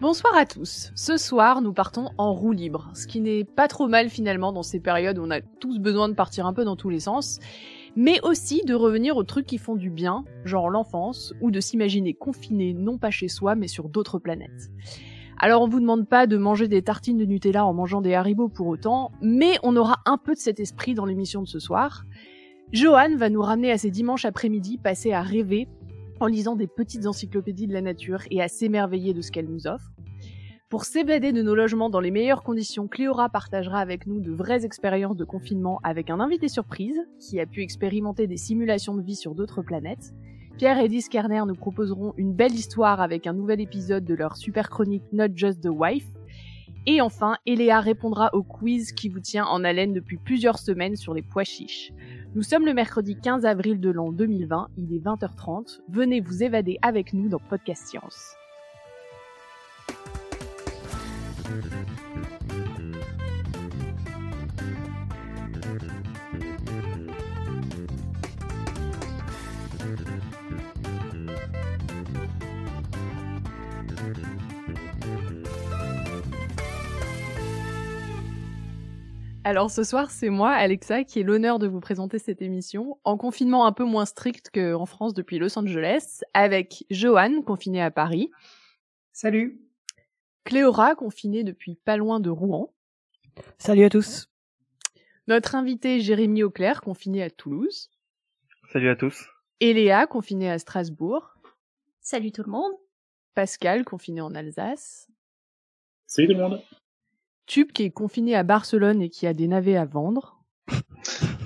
Bonsoir à tous. Ce soir, nous partons en roue libre, ce qui n'est pas trop mal finalement dans ces périodes où on a tous besoin de partir un peu dans tous les sens, mais aussi de revenir aux trucs qui font du bien, genre l'enfance, ou de s'imaginer confiné non pas chez soi mais sur d'autres planètes. Alors on vous demande pas de manger des tartines de Nutella en mangeant des haribots pour autant, mais on aura un peu de cet esprit dans l'émission de ce soir. Johan va nous ramener à ces dimanches après-midi passés à rêver en lisant des petites encyclopédies de la nature et à s'émerveiller de ce qu'elle nous offre. Pour s'évader de nos logements dans les meilleures conditions, Cléora partagera avec nous de vraies expériences de confinement avec un invité surprise qui a pu expérimenter des simulations de vie sur d'autres planètes. Pierre et Liz Kerner nous proposeront une belle histoire avec un nouvel épisode de leur super chronique Not Just the Wife. Et enfin, Eléa répondra au quiz qui vous tient en haleine depuis plusieurs semaines sur les pois chiches. Nous sommes le mercredi 15 avril de l'an 2020, il est 20h30. Venez vous évader avec nous dans Podcast Science. Alors ce soir, c'est moi, Alexa, qui ai l'honneur de vous présenter cette émission, en confinement un peu moins strict qu'en France depuis Los Angeles, avec Johan, confiné à Paris. Salut. Cléora, confinée depuis pas loin de Rouen. Salut à tous. Notre invité Jérémy Auclair, confiné à Toulouse. Salut à tous. Et Léa, confinée à Strasbourg. Salut tout le monde. Pascal, confiné en Alsace. Salut tout le monde. Tube qui est confiné à Barcelone et qui a des navets à vendre.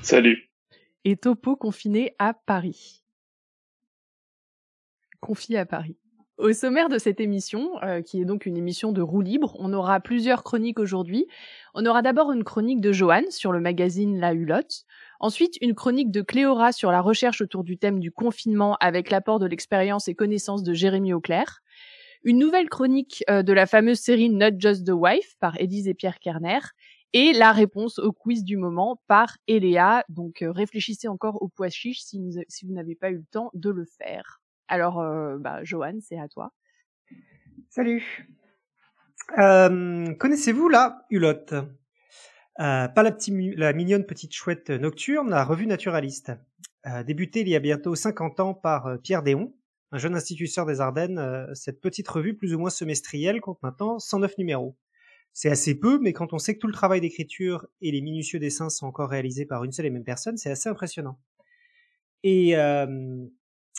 Salut. Et Topo confiné à Paris. Confié à Paris. Au sommaire de cette émission, euh, qui est donc une émission de roue libre, on aura plusieurs chroniques aujourd'hui. On aura d'abord une chronique de Johan sur le magazine La Hulotte. Ensuite, une chronique de Cléora sur la recherche autour du thème du confinement avec l'apport de l'expérience et connaissances de Jérémy Auclair une nouvelle chronique euh, de la fameuse série Not Just the Wife par Edith et Pierre Kerner, et la réponse au quiz du moment par Eléa. Donc euh, réfléchissez encore au pois chiche si, vous n'avez pas eu le temps de le faire. Alors, euh, bah, Johan, c'est à toi. Salut. Connaissez-vous la hulotte? Pas la, la, mignonne petite chouette nocturne, la revue naturaliste. débutée il y a bientôt 50 ans par Pierre Déon, un jeune instituteur des Ardennes, euh, cette petite revue plus ou moins semestrielle compte maintenant 109 numéros. C'est assez peu, mais quand on sait que tout le travail d'écriture et les minutieux dessins sont encore réalisés par une seule et même personne, c'est assez impressionnant. Et euh,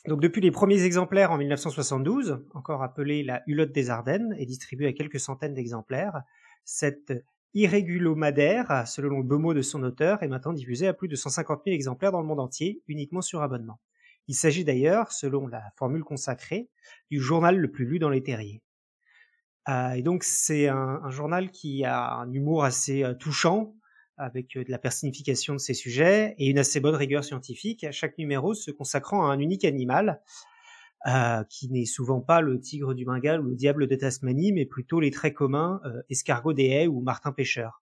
donc depuis les premiers exemplaires en 1972, encore appelée la Hulotte des Ardennes et distribuée à quelques centaines d'exemplaires, cette irrégulomadaire, selon le beau mot de son auteur, est maintenant diffusée à plus de 150 000 exemplaires dans le monde entier, uniquement sur abonnement. Il s'agit d'ailleurs, selon la formule consacrée, du journal le plus lu dans les terriers. Euh, et donc c'est un, journal qui a un humour assez euh, touchant, avec euh, de la personnification de ses sujets et une assez bonne rigueur scientifique, à chaque numéro se consacrant à un unique animal, qui n'est souvent pas le tigre du Bengale ou le diable de Tasmanie, mais plutôt les très communs escargot des haies ou martin pêcheur.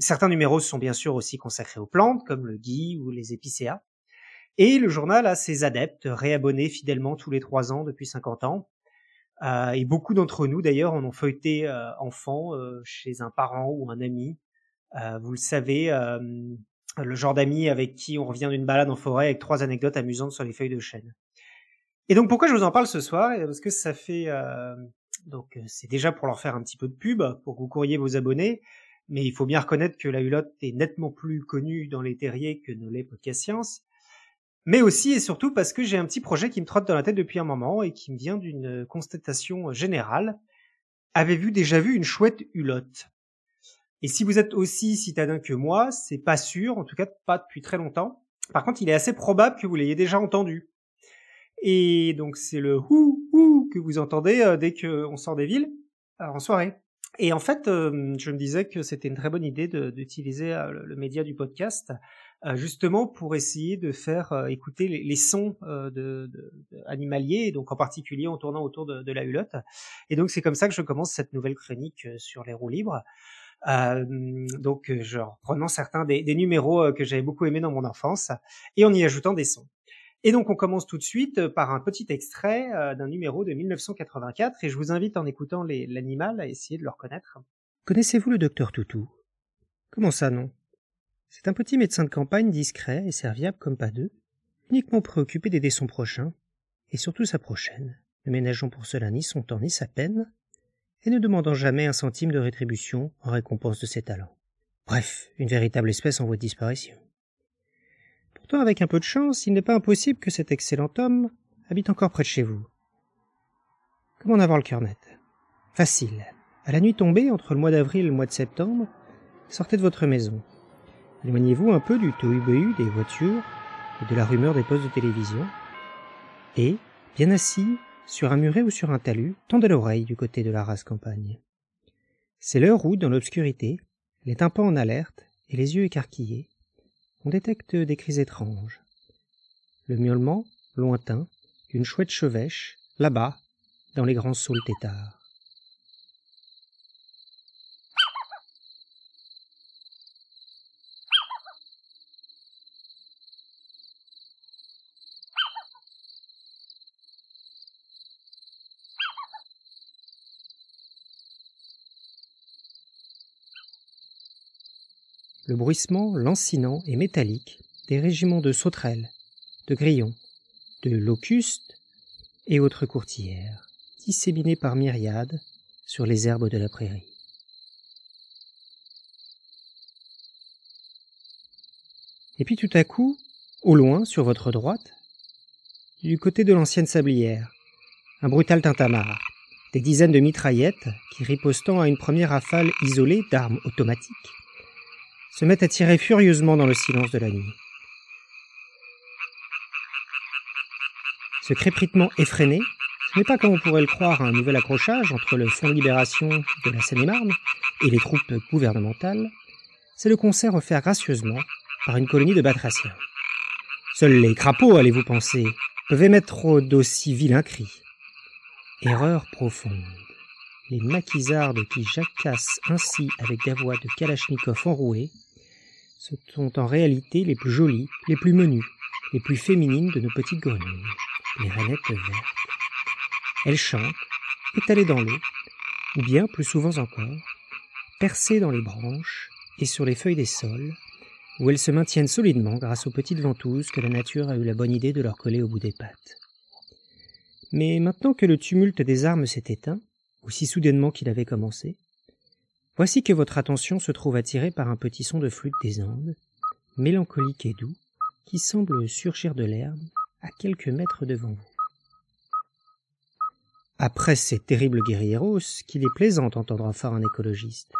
certains numéros sont bien sûr aussi consacrés aux plantes, comme le gui ou les épicéas. Et le journal a ses adeptes, réabonnés fidèlement tous les trois ans depuis 50 ans. Euh, et beaucoup d'entre nous, d'ailleurs, en ont feuilleté euh, enfant euh, chez un parent ou un ami. Euh, vous le savez, le genre d'ami avec qui on revient d'une balade en forêt avec trois anecdotes amusantes sur les feuilles de chêne. Et donc, pourquoi je vous en parle ce soir? Parce que ça fait... donc, c'est déjà pour leur faire un petit peu de pub, pour que vous courriez vos abonnés. Mais il faut bien reconnaître que la hulotte est nettement plus connue dans les terriers que ne l'est Podcast Science mais aussi et surtout parce que j'ai un petit projet qui me trotte dans la tête depuis un moment et qui me vient d'une constatation générale. Avez-vous déjà vu une chouette hulotte? Et si vous êtes aussi citadin que moi, c'est pas sûr, en tout cas pas depuis très longtemps. Par contre, il est assez probable que vous l'ayez déjà entendu. Et donc c'est le hou hou que vous entendez euh, dès qu'on sort des villes euh, en soirée. Et en fait, euh, je me disais que c'était une très bonne idée d'utiliser le média du podcast euh, justement pour essayer de faire euh, écouter les, sons euh, de, animaliers, donc en particulier en tournant autour de, la hulotte. Et donc c'est comme ça que je commence cette nouvelle chronique sur les roues libres. Euh, donc, je reprenant certains des, des numéros que j'avais beaucoup aimés dans mon enfance et en y ajoutant des sons. Et donc on commence tout de suite par un petit extrait d'un numéro de 1984 et je vous invite en écoutant l'animal à essayer de le reconnaître. Connaissez-vous le docteur Toutou? Comment ça non? C'est un petit médecin de campagne discret et serviable comme pas deux, uniquement préoccupé d'aider son prochain, et surtout sa prochaine, ne ménageant pour cela ni son temps ni sa peine, et ne demandant jamais un centime de rétribution en récompense de ses talents. Bref, une véritable espèce en voie de disparition. Pourtant, avec un peu de chance, il n'est pas impossible que cet excellent homme habite encore près de chez vous. Comment en avoir le cœur net? Facile. À la nuit tombée, entre le mois d'avril et le mois de septembre, sortez de votre maison. Éloignez-vous un peu du tohu des voitures et de la rumeur des postes de télévision. Et, bien assis, sur un muret ou sur un talus, tendez l'oreille du côté de la race campagne. C'est l'heure où, dans l'obscurité, les tympans en alerte et les yeux écarquillés, on détecte des cris étranges. Le miaulement, lointain, d'une chouette chevêche, là-bas, dans les grands saules tétards. Le bruissement lancinant et métallique des régiments de sauterelles, de grillons, de locustes et autres courtières, disséminés par myriades sur les herbes de la prairie. Et puis tout à coup, au loin, sur votre droite, du côté de l'ancienne sablière, un brutal tintamarre, des dizaines de mitraillettes qui, ripostant à une première rafale isolée d'armes automatiques, se mettent à tirer furieusement dans le silence de la nuit. Ce crépitement effréné, ce n'est pas comme on pourrait le croire un nouvel accrochage entre le Front de libération de la Seine-et-Marne et les troupes gouvernementales, c'est le concert offert gracieusement par une colonie de batraciens. Seuls les crapauds, allez-vous penser, peuvent émettre d'aussi vilains cris. Erreur profonde. Les maquisardes qui jacassent ainsi avec des voix de Kalachnikov enrouées ce sont en réalité les plus jolies, les plus menues, les plus féminines de nos petites grenouilles, les rainettes vertes. Elles chantent, étalées dans l'eau, ou bien, plus souvent encore, percées dans les branches et sur les feuilles des sols, où elles se maintiennent solidement grâce aux petites ventouses que la nature a eu la bonne idée de leur coller au bout des pattes. Mais maintenant que le tumulte des armes s'est éteint, aussi soudainement qu'il avait commencé, Voici que votre attention se trouve attirée par un petit son de flûte des Andes, mélancolique et doux, qui semble surgir de l'herbe à quelques mètres devant vous. Après ces terribles guerrieros, qu'il est plaisant d'entendre enfin un écologiste.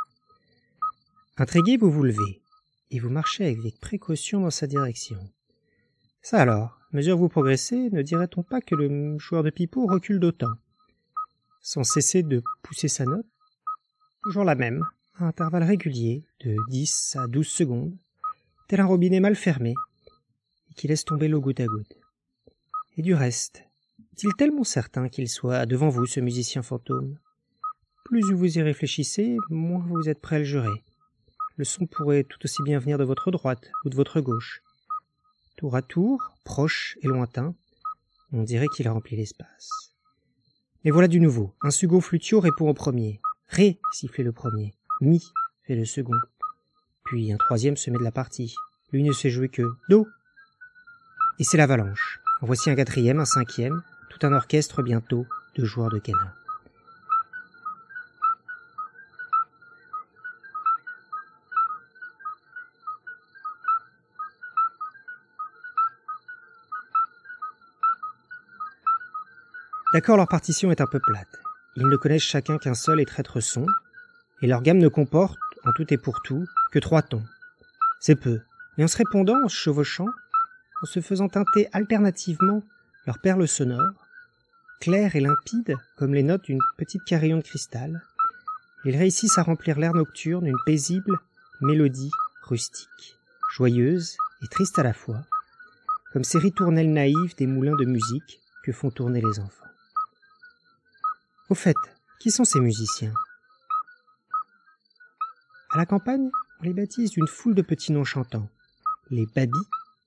Intrigué, vous vous levez, et vous marchez avec précaution dans sa direction. Ça alors, mesure vous progressez, ne dirait-on pas que le joueur de pipeau recule d'autant? Sans cesser de pousser sa note, toujours la même, à intervalles réguliers de 10 à 12 secondes, tel un robinet mal fermé, et qui laisse tomber l'eau goutte à goutte. Et du reste, est-il tellement certain qu'il soit devant vous, ce musicien fantôme? Plus vous y réfléchissez, moins vous êtes prêt à le jurer. Le son pourrait tout aussi bien venir de votre droite ou de votre gauche. Tour à tour, proche et lointain, on dirait qu'il remplit l'espace. Mais voilà du nouveau. Un sugo flutio répond au premier. Ré sifflait le premier. Mi fait le second. Puis un troisième se met de la partie. Lui ne sait jouer que Do. Et c'est l'avalanche. Voici un quatrième, un cinquième, tout un orchestre bientôt de joueurs de Kena. D'accord, leur partition est un peu plate. Ils ne connaissent chacun qu'un seul et traître son, et leur gamme ne comporte, en tout et pour tout, que trois tons. C'est peu, mais en se répondant, en se chevauchant, en se faisant teinter alternativement leurs perles sonores, claires et limpides comme les notes d'une petite carillon de cristal, ils réussissent à remplir l'air nocturne d'une paisible mélodie rustique, joyeuse et triste à la fois, comme ces ritournelles naïves des moulins de musique que font tourner les enfants. Au fait, qui sont ces musiciens? À la campagne, on les baptise d'une foule de petits noms chantants. Les babis,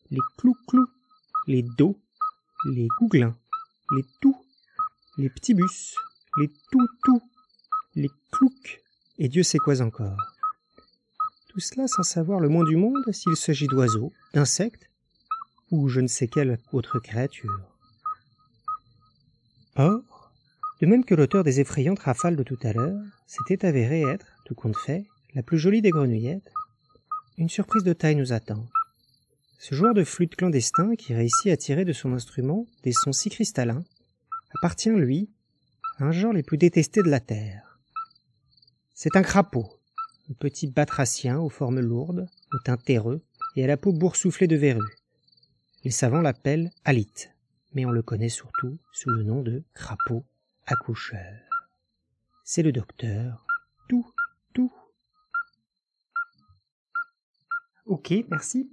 les clou-clou, les do, les gouglins, les tout, les ptibus, les tout-tout, les cloucs, et Dieu sait quoi encore. Tout cela sans savoir le moins du monde s'il s'agit d'oiseaux, d'insectes, ou je ne sais quelle autre créature. Or, de même que l'auteur des effrayantes rafales de tout à l'heure s'était avéré être, tout compte fait, la plus jolie des grenouillettes, une surprise de taille nous attend. Ce joueur de flûte clandestin qui réussit à tirer de son instrument des sons si cristallins appartient, lui, à un genre les plus détestés de la Terre. C'est un crapaud, un petit batracien aux formes lourdes, au teint terreux et à la peau boursouflée de verrues. Les savants l'appellent alite, mais on le connaît surtout sous le nom de crapaud accoucheur. C'est le docteur tout, tout. Ok, merci.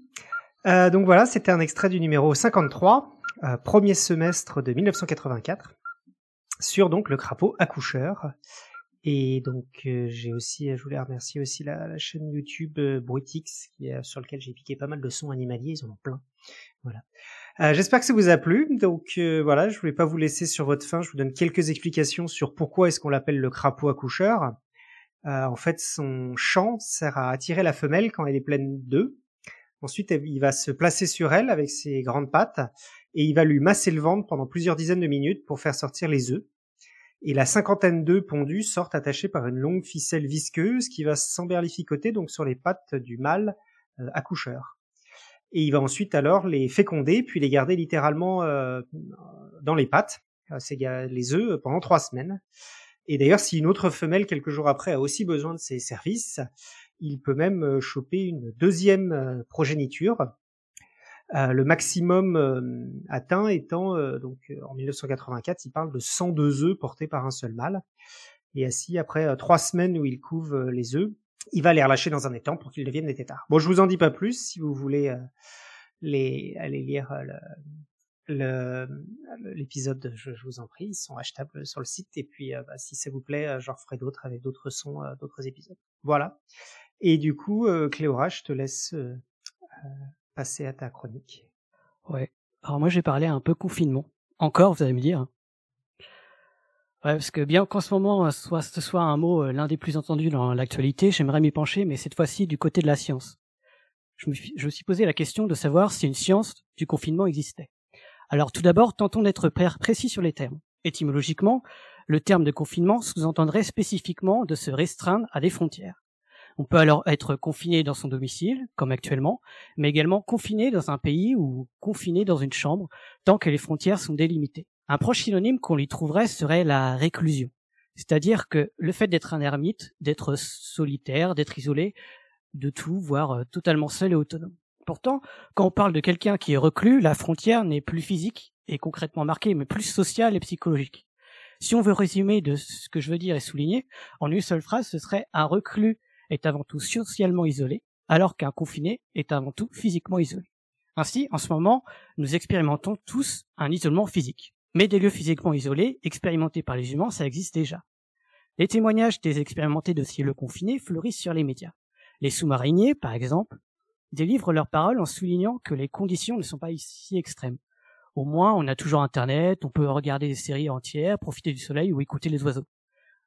Euh, donc voilà, c'était un extrait du numéro 53, euh, premier semestre de 1984, sur donc le crapaud accoucheur. Et donc euh, j'ai aussi, je voulais remercier aussi la, chaîne YouTube Brutix, sur lequel j'ai piqué pas mal de sons animaliers, ils en ont plein. Voilà. Euh, J'espère que ça vous a plu. Donc euh, voilà, je voulais pas vous laisser sur votre faim. Je vous donne quelques explications sur pourquoi est-ce qu'on l'appelle le crapaud accoucheur. Euh, en fait, son chant sert à attirer la femelle quand elle est pleine d'œufs. Ensuite, il va se placer sur elle avec ses grandes pattes et il va lui masser le ventre pendant plusieurs dizaines de minutes pour faire sortir les œufs. Et la cinquantaine d'œufs pondus sortent attachés par une longue ficelle visqueuse qui va s'emberlificoter donc sur les pattes du mâle accoucheur. Et il va ensuite alors les féconder puis les garder littéralement euh, dans les pattes, euh, les œufs, pendant trois semaines. Et d'ailleurs, si une autre femelle quelques jours après a aussi besoin de ses services, il peut même choper une deuxième progéniture. Euh, le maximum euh, atteint étant, euh, donc en 1984, il parle de 102 œufs portés par un seul mâle. Et ainsi, après trois semaines où il couve les œufs, il va les relâcher dans un étang pour qu'ils deviennent des têtards. Bon, je vous en dis pas plus. Si vous voulez les, aller lire le, l'épisode, je, je, vous en prie, ils sont achetables sur le site. Et puis, euh, bah, si ça vous plaît, j'en referai d'autres avec d'autres sons, euh, d'autres épisodes. Voilà. Et du coup, euh, Cléora, je te laisse passer à ta chronique. Ouais. Alors moi, j'ai parlé un peu confinement. Encore, vous allez me dire. Ouais, parce que bien qu'en ce moment, soit ce soit un mot l'un des plus entendus dans l'actualité, j'aimerais m'y pencher, mais cette fois-ci du côté de la science. Je me, je me suis posé la question de savoir si une science du confinement existait. Alors tout d'abord, tentons d'être précis sur les termes. Étymologiquement, le terme de confinement sous-entendrait spécifiquement de se restreindre à des frontières. On peut alors être confiné dans son domicile, comme actuellement, mais également confiné dans un pays ou confiné dans une chambre, tant que les frontières sont délimitées. Un proche synonyme qu'on lui trouverait serait la réclusion. C'est-à-dire que le fait d'être un ermite, d'être solitaire, d'être isolé, de tout, voire totalement seul et autonome. Pourtant, quand on parle de quelqu'un qui est reclus, la frontière n'est plus physique et concrètement marquée, mais plus sociale et psychologique. Si on veut résumer de ce que je veux dire et souligner, en une seule phrase, ce serait un reclus est avant tout socialement isolé, alors qu'un confiné est avant tout physiquement isolé. Ainsi, en ce moment, nous expérimentons tous un isolement physique. Mais des lieux physiquement isolés, expérimentés par les humains, ça existe déjà. Les témoignages des expérimentés de cieux confinés fleurissent sur les médias. Les sous-mariniers, par exemple, délivrent leurs paroles en soulignant que les conditions ne sont pas si extrêmes. Au moins, on a toujours Internet, on peut regarder des séries entières, profiter du soleil ou écouter les oiseaux.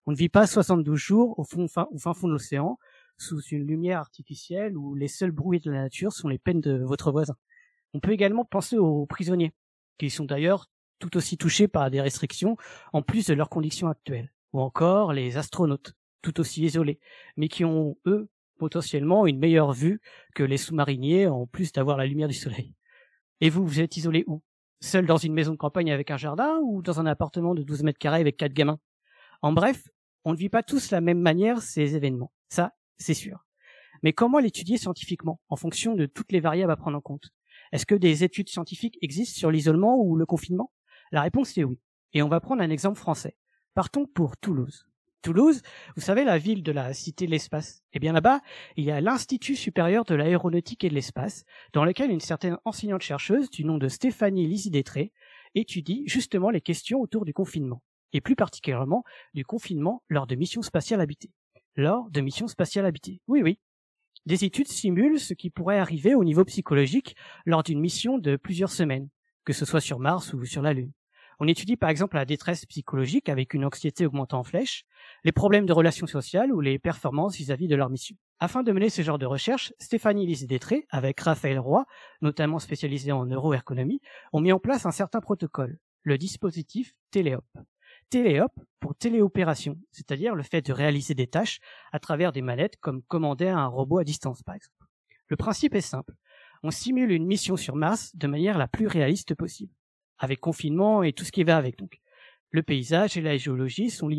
On ne vit pas 72 jours au, fond, au fin fond de l'océan, sous une lumière artificielle où les seuls bruits de la nature sont les peines de votre voisin. On peut également penser aux prisonniers, qui sont d'ailleurs tout aussi touchés par des restrictions en plus de leurs conditions actuelles. Ou encore les astronautes, tout aussi isolés, mais qui ont, eux, potentiellement une meilleure vue que les sous-mariniers en plus d'avoir la lumière du soleil. Et vous, vous êtes isolé où? Seul dans une maison de campagne avec un jardin ou dans un appartement de 12 mètres carrés avec quatre gamins? En bref, on ne vit pas tous la même manière ces événements. Ça, c'est sûr. Mais comment l'étudier scientifiquement en fonction de toutes les variables à prendre en compte? Est-ce que des études scientifiques existent sur l'isolement ou le confinement? La réponse est oui. Et on va prendre un exemple français. Partons pour Toulouse. Toulouse, vous savez, la ville de la Cité de l'Espace. Eh bien là-bas, il y a l'Institut supérieur de l'aéronautique et de l'espace, dans lequel une certaine enseignante-chercheuse du nom de Stéphanie Lisidétré étudie justement les questions autour du confinement, et plus particulièrement du confinement lors de missions spatiales habitées. Lors de missions spatiales habitées. Oui, oui. Des études simulent ce qui pourrait arriver au niveau psychologique lors d'une mission de plusieurs semaines, que ce soit sur Mars ou sur la Lune. On étudie par exemple la détresse psychologique avec une anxiété augmentant en flèche, les problèmes de relations sociales ou les performances vis-à-vis de leur mission. Afin de mener ce genre de recherche, Stéphanie Lise Détré, avec Raphaël Roy, notamment spécialisé en neuroergonomie, ont mis en place un certain protocole, le dispositif Téléop. Téléop pour téléopération, c'est-à-dire le fait de réaliser des tâches à travers des manettes comme commander un robot à distance par exemple. Le principe est simple. On simule une mission sur Mars de manière la plus réaliste possible avec confinement et tout ce qui va avec. Donc, le paysage et la géologie sont,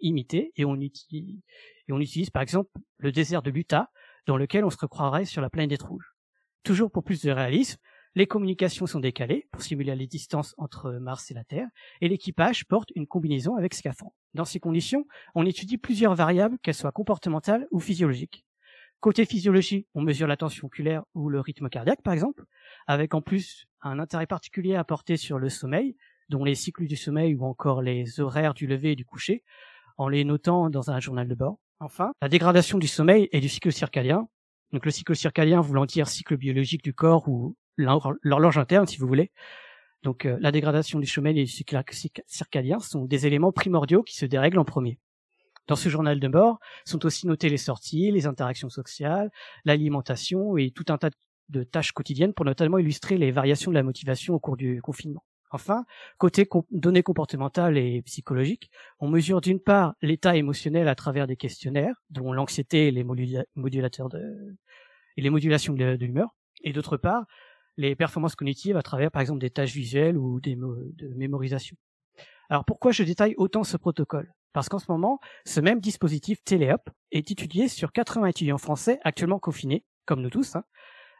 imités et on, utilise, et on utilise par exemple le désert de l'Utah dans lequel on se recroirait sur la planète rouge. Toujours pour plus de réalisme, les communications sont décalées pour simuler les distances entre Mars et la Terre, et l'équipage porte une combinaison avec scaphandre. Dans ces conditions, on étudie plusieurs variables, qu'elles soient comportementales ou physiologiques. Côté physiologie, on mesure la tension oculaire ou le rythme cardiaque, par exemple, avec en plus un intérêt particulier à porter sur le sommeil, dont les cycles du sommeil ou encore les horaires du lever et du coucher, en les notant dans un journal de bord. Enfin, la dégradation du sommeil et du cycle circadien. Donc le cycle circadien voulant dire cycle biologique du corps ou l'horloge interne, si vous voulez. Donc euh, la dégradation du sommeil et du cycle circadien sont des éléments primordiaux qui se dérèglent en premier. Dans ce journal de bord sont aussi notées les sorties, les interactions sociales, l'alimentation et tout un tas de tâches quotidiennes pour notamment illustrer les variations de la motivation au cours du confinement. Enfin, côté données comportementales et psychologiques, on mesure d'une part l'état émotionnel à travers des questionnaires, dont l'anxiété et les modulateurs de, et modulations de, l'humeur, et d'autre part, les performances cognitives à travers, par exemple, des tâches visuelles ou des de mémorisation. Alors pourquoi je détaille autant ce protocole? Parce qu'en ce moment, ce même dispositif Téléop est étudié sur 80 étudiants français actuellement confinés, comme nous tous, hein,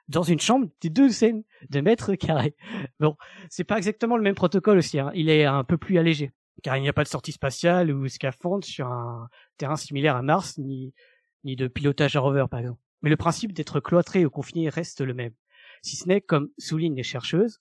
dans une chambre de deux scènes de mètres carrés. Bon, c'est pas exactement le même protocole aussi, hein. il est un peu plus allégé, car il n'y a pas de sortie spatiale ou scaphandre sur un terrain similaire à Mars, ni, ni de pilotage à rover par exemple. Mais le principe d'être cloîtré ou confiné reste le même. Si ce n'est, comme soulignent les chercheuses,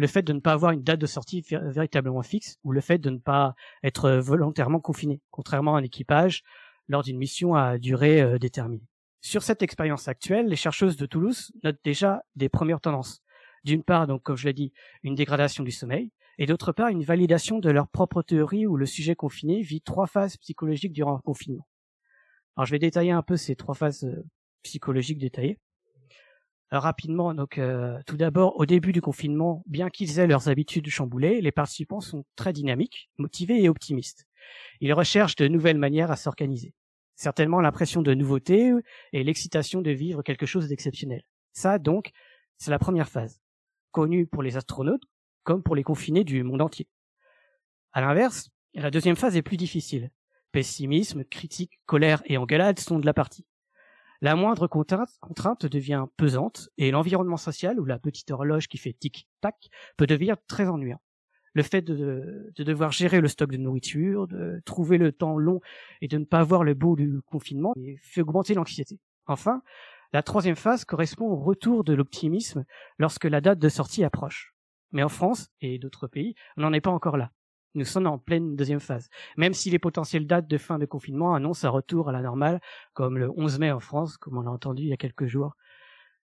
le fait de ne pas avoir une date de sortie véritablement fixe ou le fait de ne pas être volontairement confiné, contrairement à un équipage lors d'une mission à durée euh, déterminée. Sur cette expérience actuelle, les chercheuses de Toulouse notent déjà des premières tendances. D'une part, donc, comme je l'ai dit, une dégradation du sommeil, et d'autre part, une validation de leur propre théorie où le sujet confiné vit trois phases psychologiques durant un confinement. Alors, je vais détailler un peu ces trois phases euh, psychologiques détaillées. Euh, rapidement, donc euh, tout d'abord, au début du confinement, bien qu'ils aient leurs habitudes chamboulées, les participants sont très dynamiques, motivés et optimistes. Ils recherchent de nouvelles manières à s'organiser. Certainement l'impression de nouveauté et l'excitation de vivre quelque chose d'exceptionnel. Ça, donc, c'est la première phase, connue pour les astronautes comme pour les confinés du monde entier. À l'inverse, la deuxième phase est plus difficile. Pessimisme, critique, colère et engueulade sont de la partie. La moindre contrainte, devient pesante et l'environnement social ou la petite horloge qui fait tic-tac peut devenir très ennuyant. Le fait de, devoir gérer le stock de nourriture, de trouver le temps long et de ne pas avoir le beau du confinement fait augmenter l'anxiété. Enfin, la troisième phase correspond au retour de l'optimisme lorsque la date de sortie approche. Mais en France et d'autres pays, on n'en est pas encore là. Nous sommes en pleine deuxième phase. Même si les potentielles dates de fin de confinement annoncent un retour à la normale, comme le 11 mai en France, comme on l'a entendu il y a quelques jours,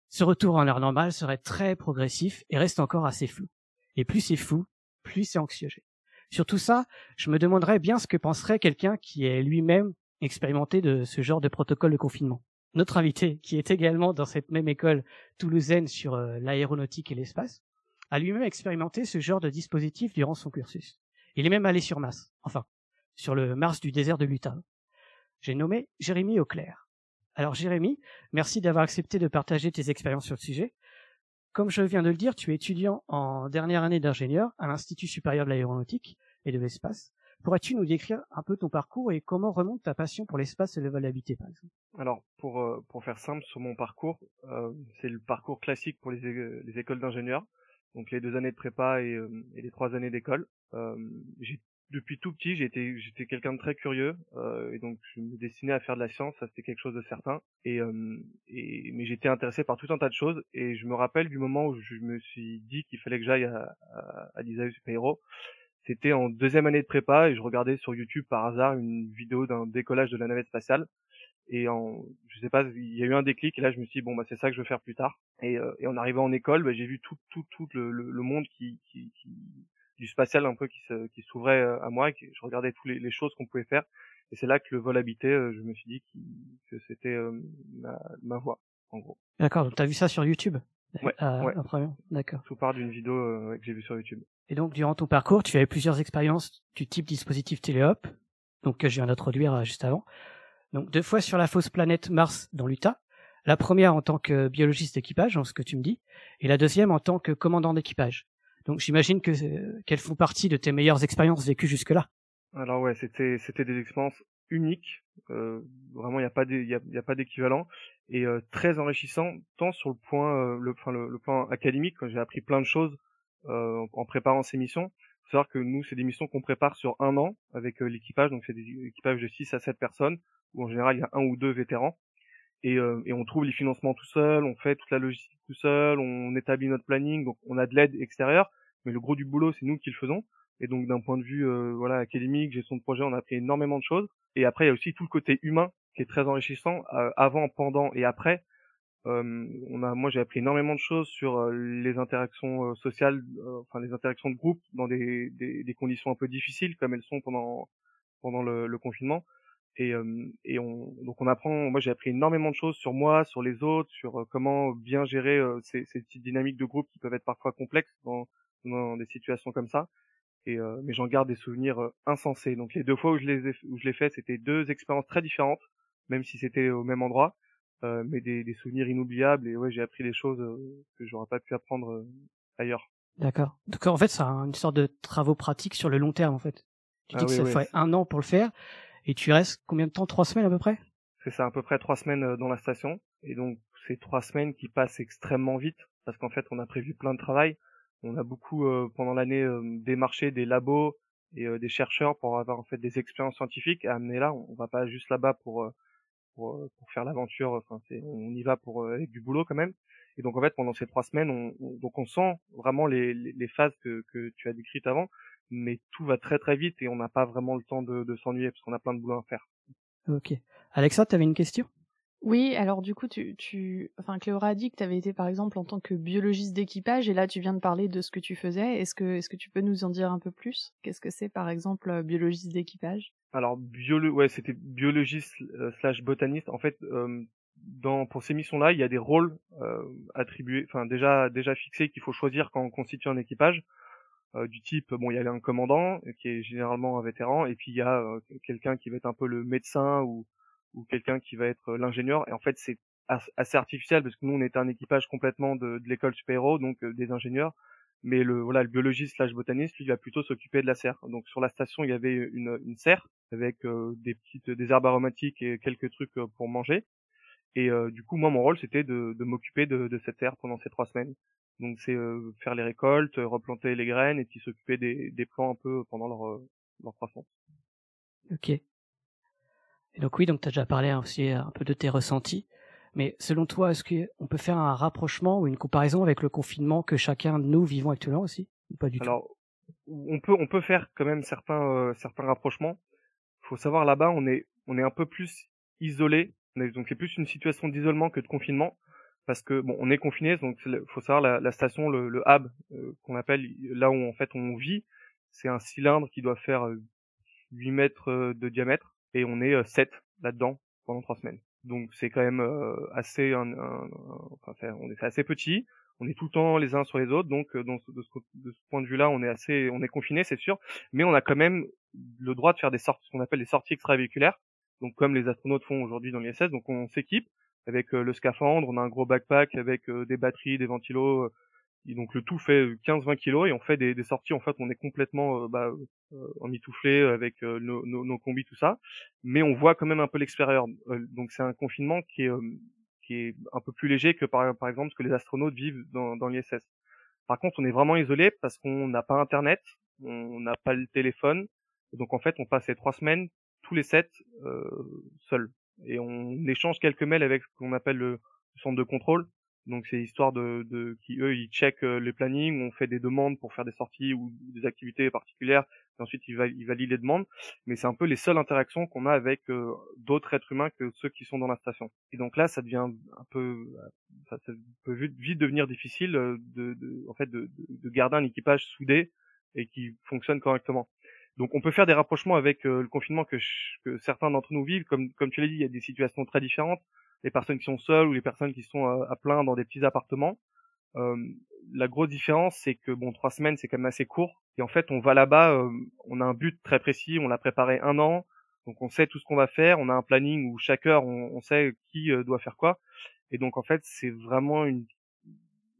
ce retour à la normale serait très progressif et reste encore assez flou. Et plus c'est flou, plus c'est anxiogène. Sur tout ça, je me demanderais bien ce que penserait quelqu'un qui est lui-même expérimenté de ce genre de protocole de confinement. Notre invité, qui est également dans cette même école toulousaine sur euh, l'aéronautique et l'espace, a lui-même expérimenté ce genre de dispositif durant son cursus. Il est même allé sur Mars, enfin, sur le Mars du désert de l'Utah. J'ai nommé Jérémy Auclair. Alors Jérémy, merci d'avoir accepté de partager tes expériences sur le sujet. Comme je viens de le dire, tu es étudiant en dernière année d'ingénieur à l'Institut supérieur de l'aéronautique et de l'espace. Pourrais-tu nous décrire un peu ton parcours et comment remonte ta passion pour l'espace et le vol habité, par exemple? Alors, pour, euh, pour faire simple sur mon parcours, euh, c'est le parcours classique pour les, les écoles d'ingénieurs donc les deux années de prépa et, euh, et les trois années d'école. Euh, depuis tout petit, j'étais quelqu'un de très curieux euh, et donc je me destinais à faire de la science, ça c'était quelque chose de certain. Et, euh, et mais j'étais intéressé par tout un tas de choses et je me rappelle du moment où je me suis dit qu'il fallait que j'aille à, à, à C'était en deuxième année de prépa et je regardais sur YouTube par hasard une vidéo d'un décollage de la navette spatiale Et en, je sais pas, il y a eu un déclic et là je me suis dit bon bah c'est ça que je veux faire plus tard. Et, euh, et en arrivant en école, bah, j'ai vu tout tout tout le, le, monde qui, qui, qui, du spatial un peu qui se, qui s'ouvrait euh, à moi. Et que je regardais toutes les, les choses qu'on pouvait faire. Et c'est là que le vol habité, euh, je me suis dit que c'était ma, ma voie en gros. D'accord. Donc t'as vu ça sur YouTube? Ouais. ouais. D'accord. Tout part d'une vidéo que j'ai vue sur YouTube. Et donc durant ton parcours, tu avais plusieurs expériences du type dispositif téléop, donc que je viens d'introduire juste avant. Donc deux fois sur la fausse planète Mars dans l'Utah. La première en tant que biologiste d'équipage, en ce que tu me dis, et la deuxième en tant que commandant d'équipage. Donc j'imagine que euh, qu'elles font partie de tes meilleures expériences vécues jusque-là. Alors ouais, c'était c'était des expériences uniques. Euh, vraiment, il n'y a pas il y a, pas d'équivalent et euh, très enrichissant tant sur le point euh, le, enfin, le, académique. J'ai appris plein de choses euh, en préparant ces missions. Faut savoir que nous, c'est des missions qu'on prépare sur un an avec l'équipage, donc c'est des équipages de 6 à 7 personnes où en général il y a un ou deux vétérans. Et, euh, et, on trouve les financements tout seul, on fait toute la logistique tout seul, on établit notre planning, donc on a de l'aide extérieure, mais le gros du boulot c'est nous qui le faisons. Et donc d'un point de vue euh, voilà académique, gestion de projet, on a appris énormément de choses. Et après il y a aussi tout le côté humain qui est très enrichissant euh, avant, pendant et après. on a, moi j'ai appris énormément de choses sur les interactions sociales, enfin les interactions de groupe dans des, des, des, conditions un peu difficiles comme elles sont pendant pendant le, le confinement et, et on, donc on apprend. Moi, j'ai appris énormément de choses sur moi, sur les autres, sur comment bien gérer ces, ces petites dynamiques de groupe qui peuvent être parfois complexes dans, dans des situations comme ça. Et mais j'en garde des souvenirs insensés. Donc les deux fois où je les ai, où je l'ai fait, c'était deux expériences très différentes, même si c'était au même endroit, euh, mais des, des, souvenirs inoubliables. Et ouais, j'ai appris des choses que j'aurais pas pu apprendre ailleurs. D'accord. Donc en fait, c'est une sorte de travaux pratiques sur le long terme, en fait. Tu dis ah que ça ferait un an pour le faire, et tu restes combien de temps? Trois semaines à peu près? C'est ça, à peu près trois semaines euh, dans la station. Et donc, c'est trois semaines qui passent extrêmement vite, parce qu'en fait, on a prévu plein de travail. On a beaucoup, euh, pendant l'année, euh, démarché des labos et des chercheurs pour avoir en fait des expériences scientifiques et amener là. On va pas juste là-bas pour, pour, pour faire l'aventure. Enfin, on y va pour avec du boulot quand même. Et donc en fait, pendant ces trois semaines, on, donc on sent vraiment les, les, les phases que, que tu as décrites avant mais tout va très très vite et on n'a pas vraiment le temps de, de s'ennuyer parce qu'on a plein de boulot à faire. Ok. Alexa, tu avais une question? Oui, alors du coup, tu, tu, enfin, Cléora a dit que tu avais été par exemple en tant que biologiste d'équipage, et là tu viens de parler de ce que tu faisais. Est-ce que, est-ce que tu peux nous en dire un peu plus? Qu'est-ce que c'est par exemple euh, biologiste d'équipage? Alors, biolo, ouais, c'était biologiste euh, slash botaniste. En fait, euh, dans pour ces missions-là, il y a des rôles attribués, enfin déjà déjà fixés qu'il faut choisir quand on constitue un équipage. Euh, du type bon il y a un commandant euh, qui est généralement un vétéran et puis il y a euh, quelqu'un qui va être un peu le médecin ou ou quelqu'un qui va être l'ingénieur. Et en fait c'est assez artificiel parce que nous on était un équipage complètement de, de l'école super donc des ingénieurs. Mais le voilà le biologiste slash botaniste lui va plutôt s'occuper de la serre. Donc sur la station il y avait une, une serre avec des petites des herbes aromatiques et quelques trucs pour manger. Et du coup moi mon rôle c'était de, de m'occuper de, de cette serre pendant ces trois semaines donc c'est euh, faire les récoltes, replanter les graines et puis s'occuper des, des plants un peu pendant leur, euh, leur croissance. Ok. Et donc oui, donc tu as déjà parlé aussi un peu de tes ressentis. Mais selon toi, est-ce qu'on peut faire un rapprochement ou une comparaison avec le confinement que chacun de nous vivons actuellement aussi ou Pas du Alors, on peut on peut faire quand même certains euh, certains rapprochements. Faut savoir là-bas, on est on est un peu plus isolé. Donc c'est plus une situation d'isolement que de confinement parce que bon, on est confiné, donc faut savoir la, la station, le, le hub euh, qu'on appelle là où en fait on vit, c'est un cylindre qui doit faire 8 euh, mètres euh, de diamètre et on est 7 là-dedans pendant trois semaines. Donc c'est quand même assez, un, enfin, on est assez petit, on est tout le temps les uns sur les autres, donc de, ce, de, ce, point de vue-là, on est assez, on est confiné, c'est sûr, mais on a quand même le droit de faire des sorties, ce qu'on appelle des sorties extravéhiculaires, donc comme les astronautes font aujourd'hui dans l'ISS, donc on s'équipe avec euh, le scaphandre, on a un gros backpack avec euh, des batteries, des ventilos, euh, et donc le tout fait 15-20 kilos et on fait des, des, sorties en fait on est complètement bah, emmitouflé avec nos, nos, nos, combis tout ça. Mais on voit quand même un peu l'extérieur. Donc c'est un confinement qui est qui est un peu plus léger que par, exemple ce que les astronautes vivent dans, dans l'ISS par contre on est vraiment isolé parce qu'on n'a pas internet on n'a pas le téléphone. Donc en fait on passe les trois semaines tous les sept euh, seuls et on échange quelques mails avec ce qu'on appelle le, centre de contrôle. Donc c'est histoire de, de qui eux ils checkent euh, les plannings, on fait des demandes pour faire des sorties ou des activités particulières et ensuite il, va, il valide les demandes, mais c'est un peu les seules interactions qu'on a avec d'autres êtres humains que ceux qui sont dans la station. Et donc là, ça devient un peu, ça, peut vite devenir difficile de, de en fait, de, de garder un équipage soudé et qui fonctionne correctement. Donc on peut faire des rapprochements avec le confinement que, que certains d'entre nous vivent, comme comme tu l'as dit, il y a des situations très différentes les personnes qui sont seules ou les personnes qui sont à, plein dans des petits appartements. Euh, la grosse différence, c'est que bon, trois semaines, c'est quand même assez court. Et en fait, on va là-bas, euh, on a un but très précis, on l'a préparé un an, donc on sait tout ce qu'on va faire, on a un planning où chaque heure, on, sait qui euh, doit faire quoi. Et donc en fait, c'est vraiment une,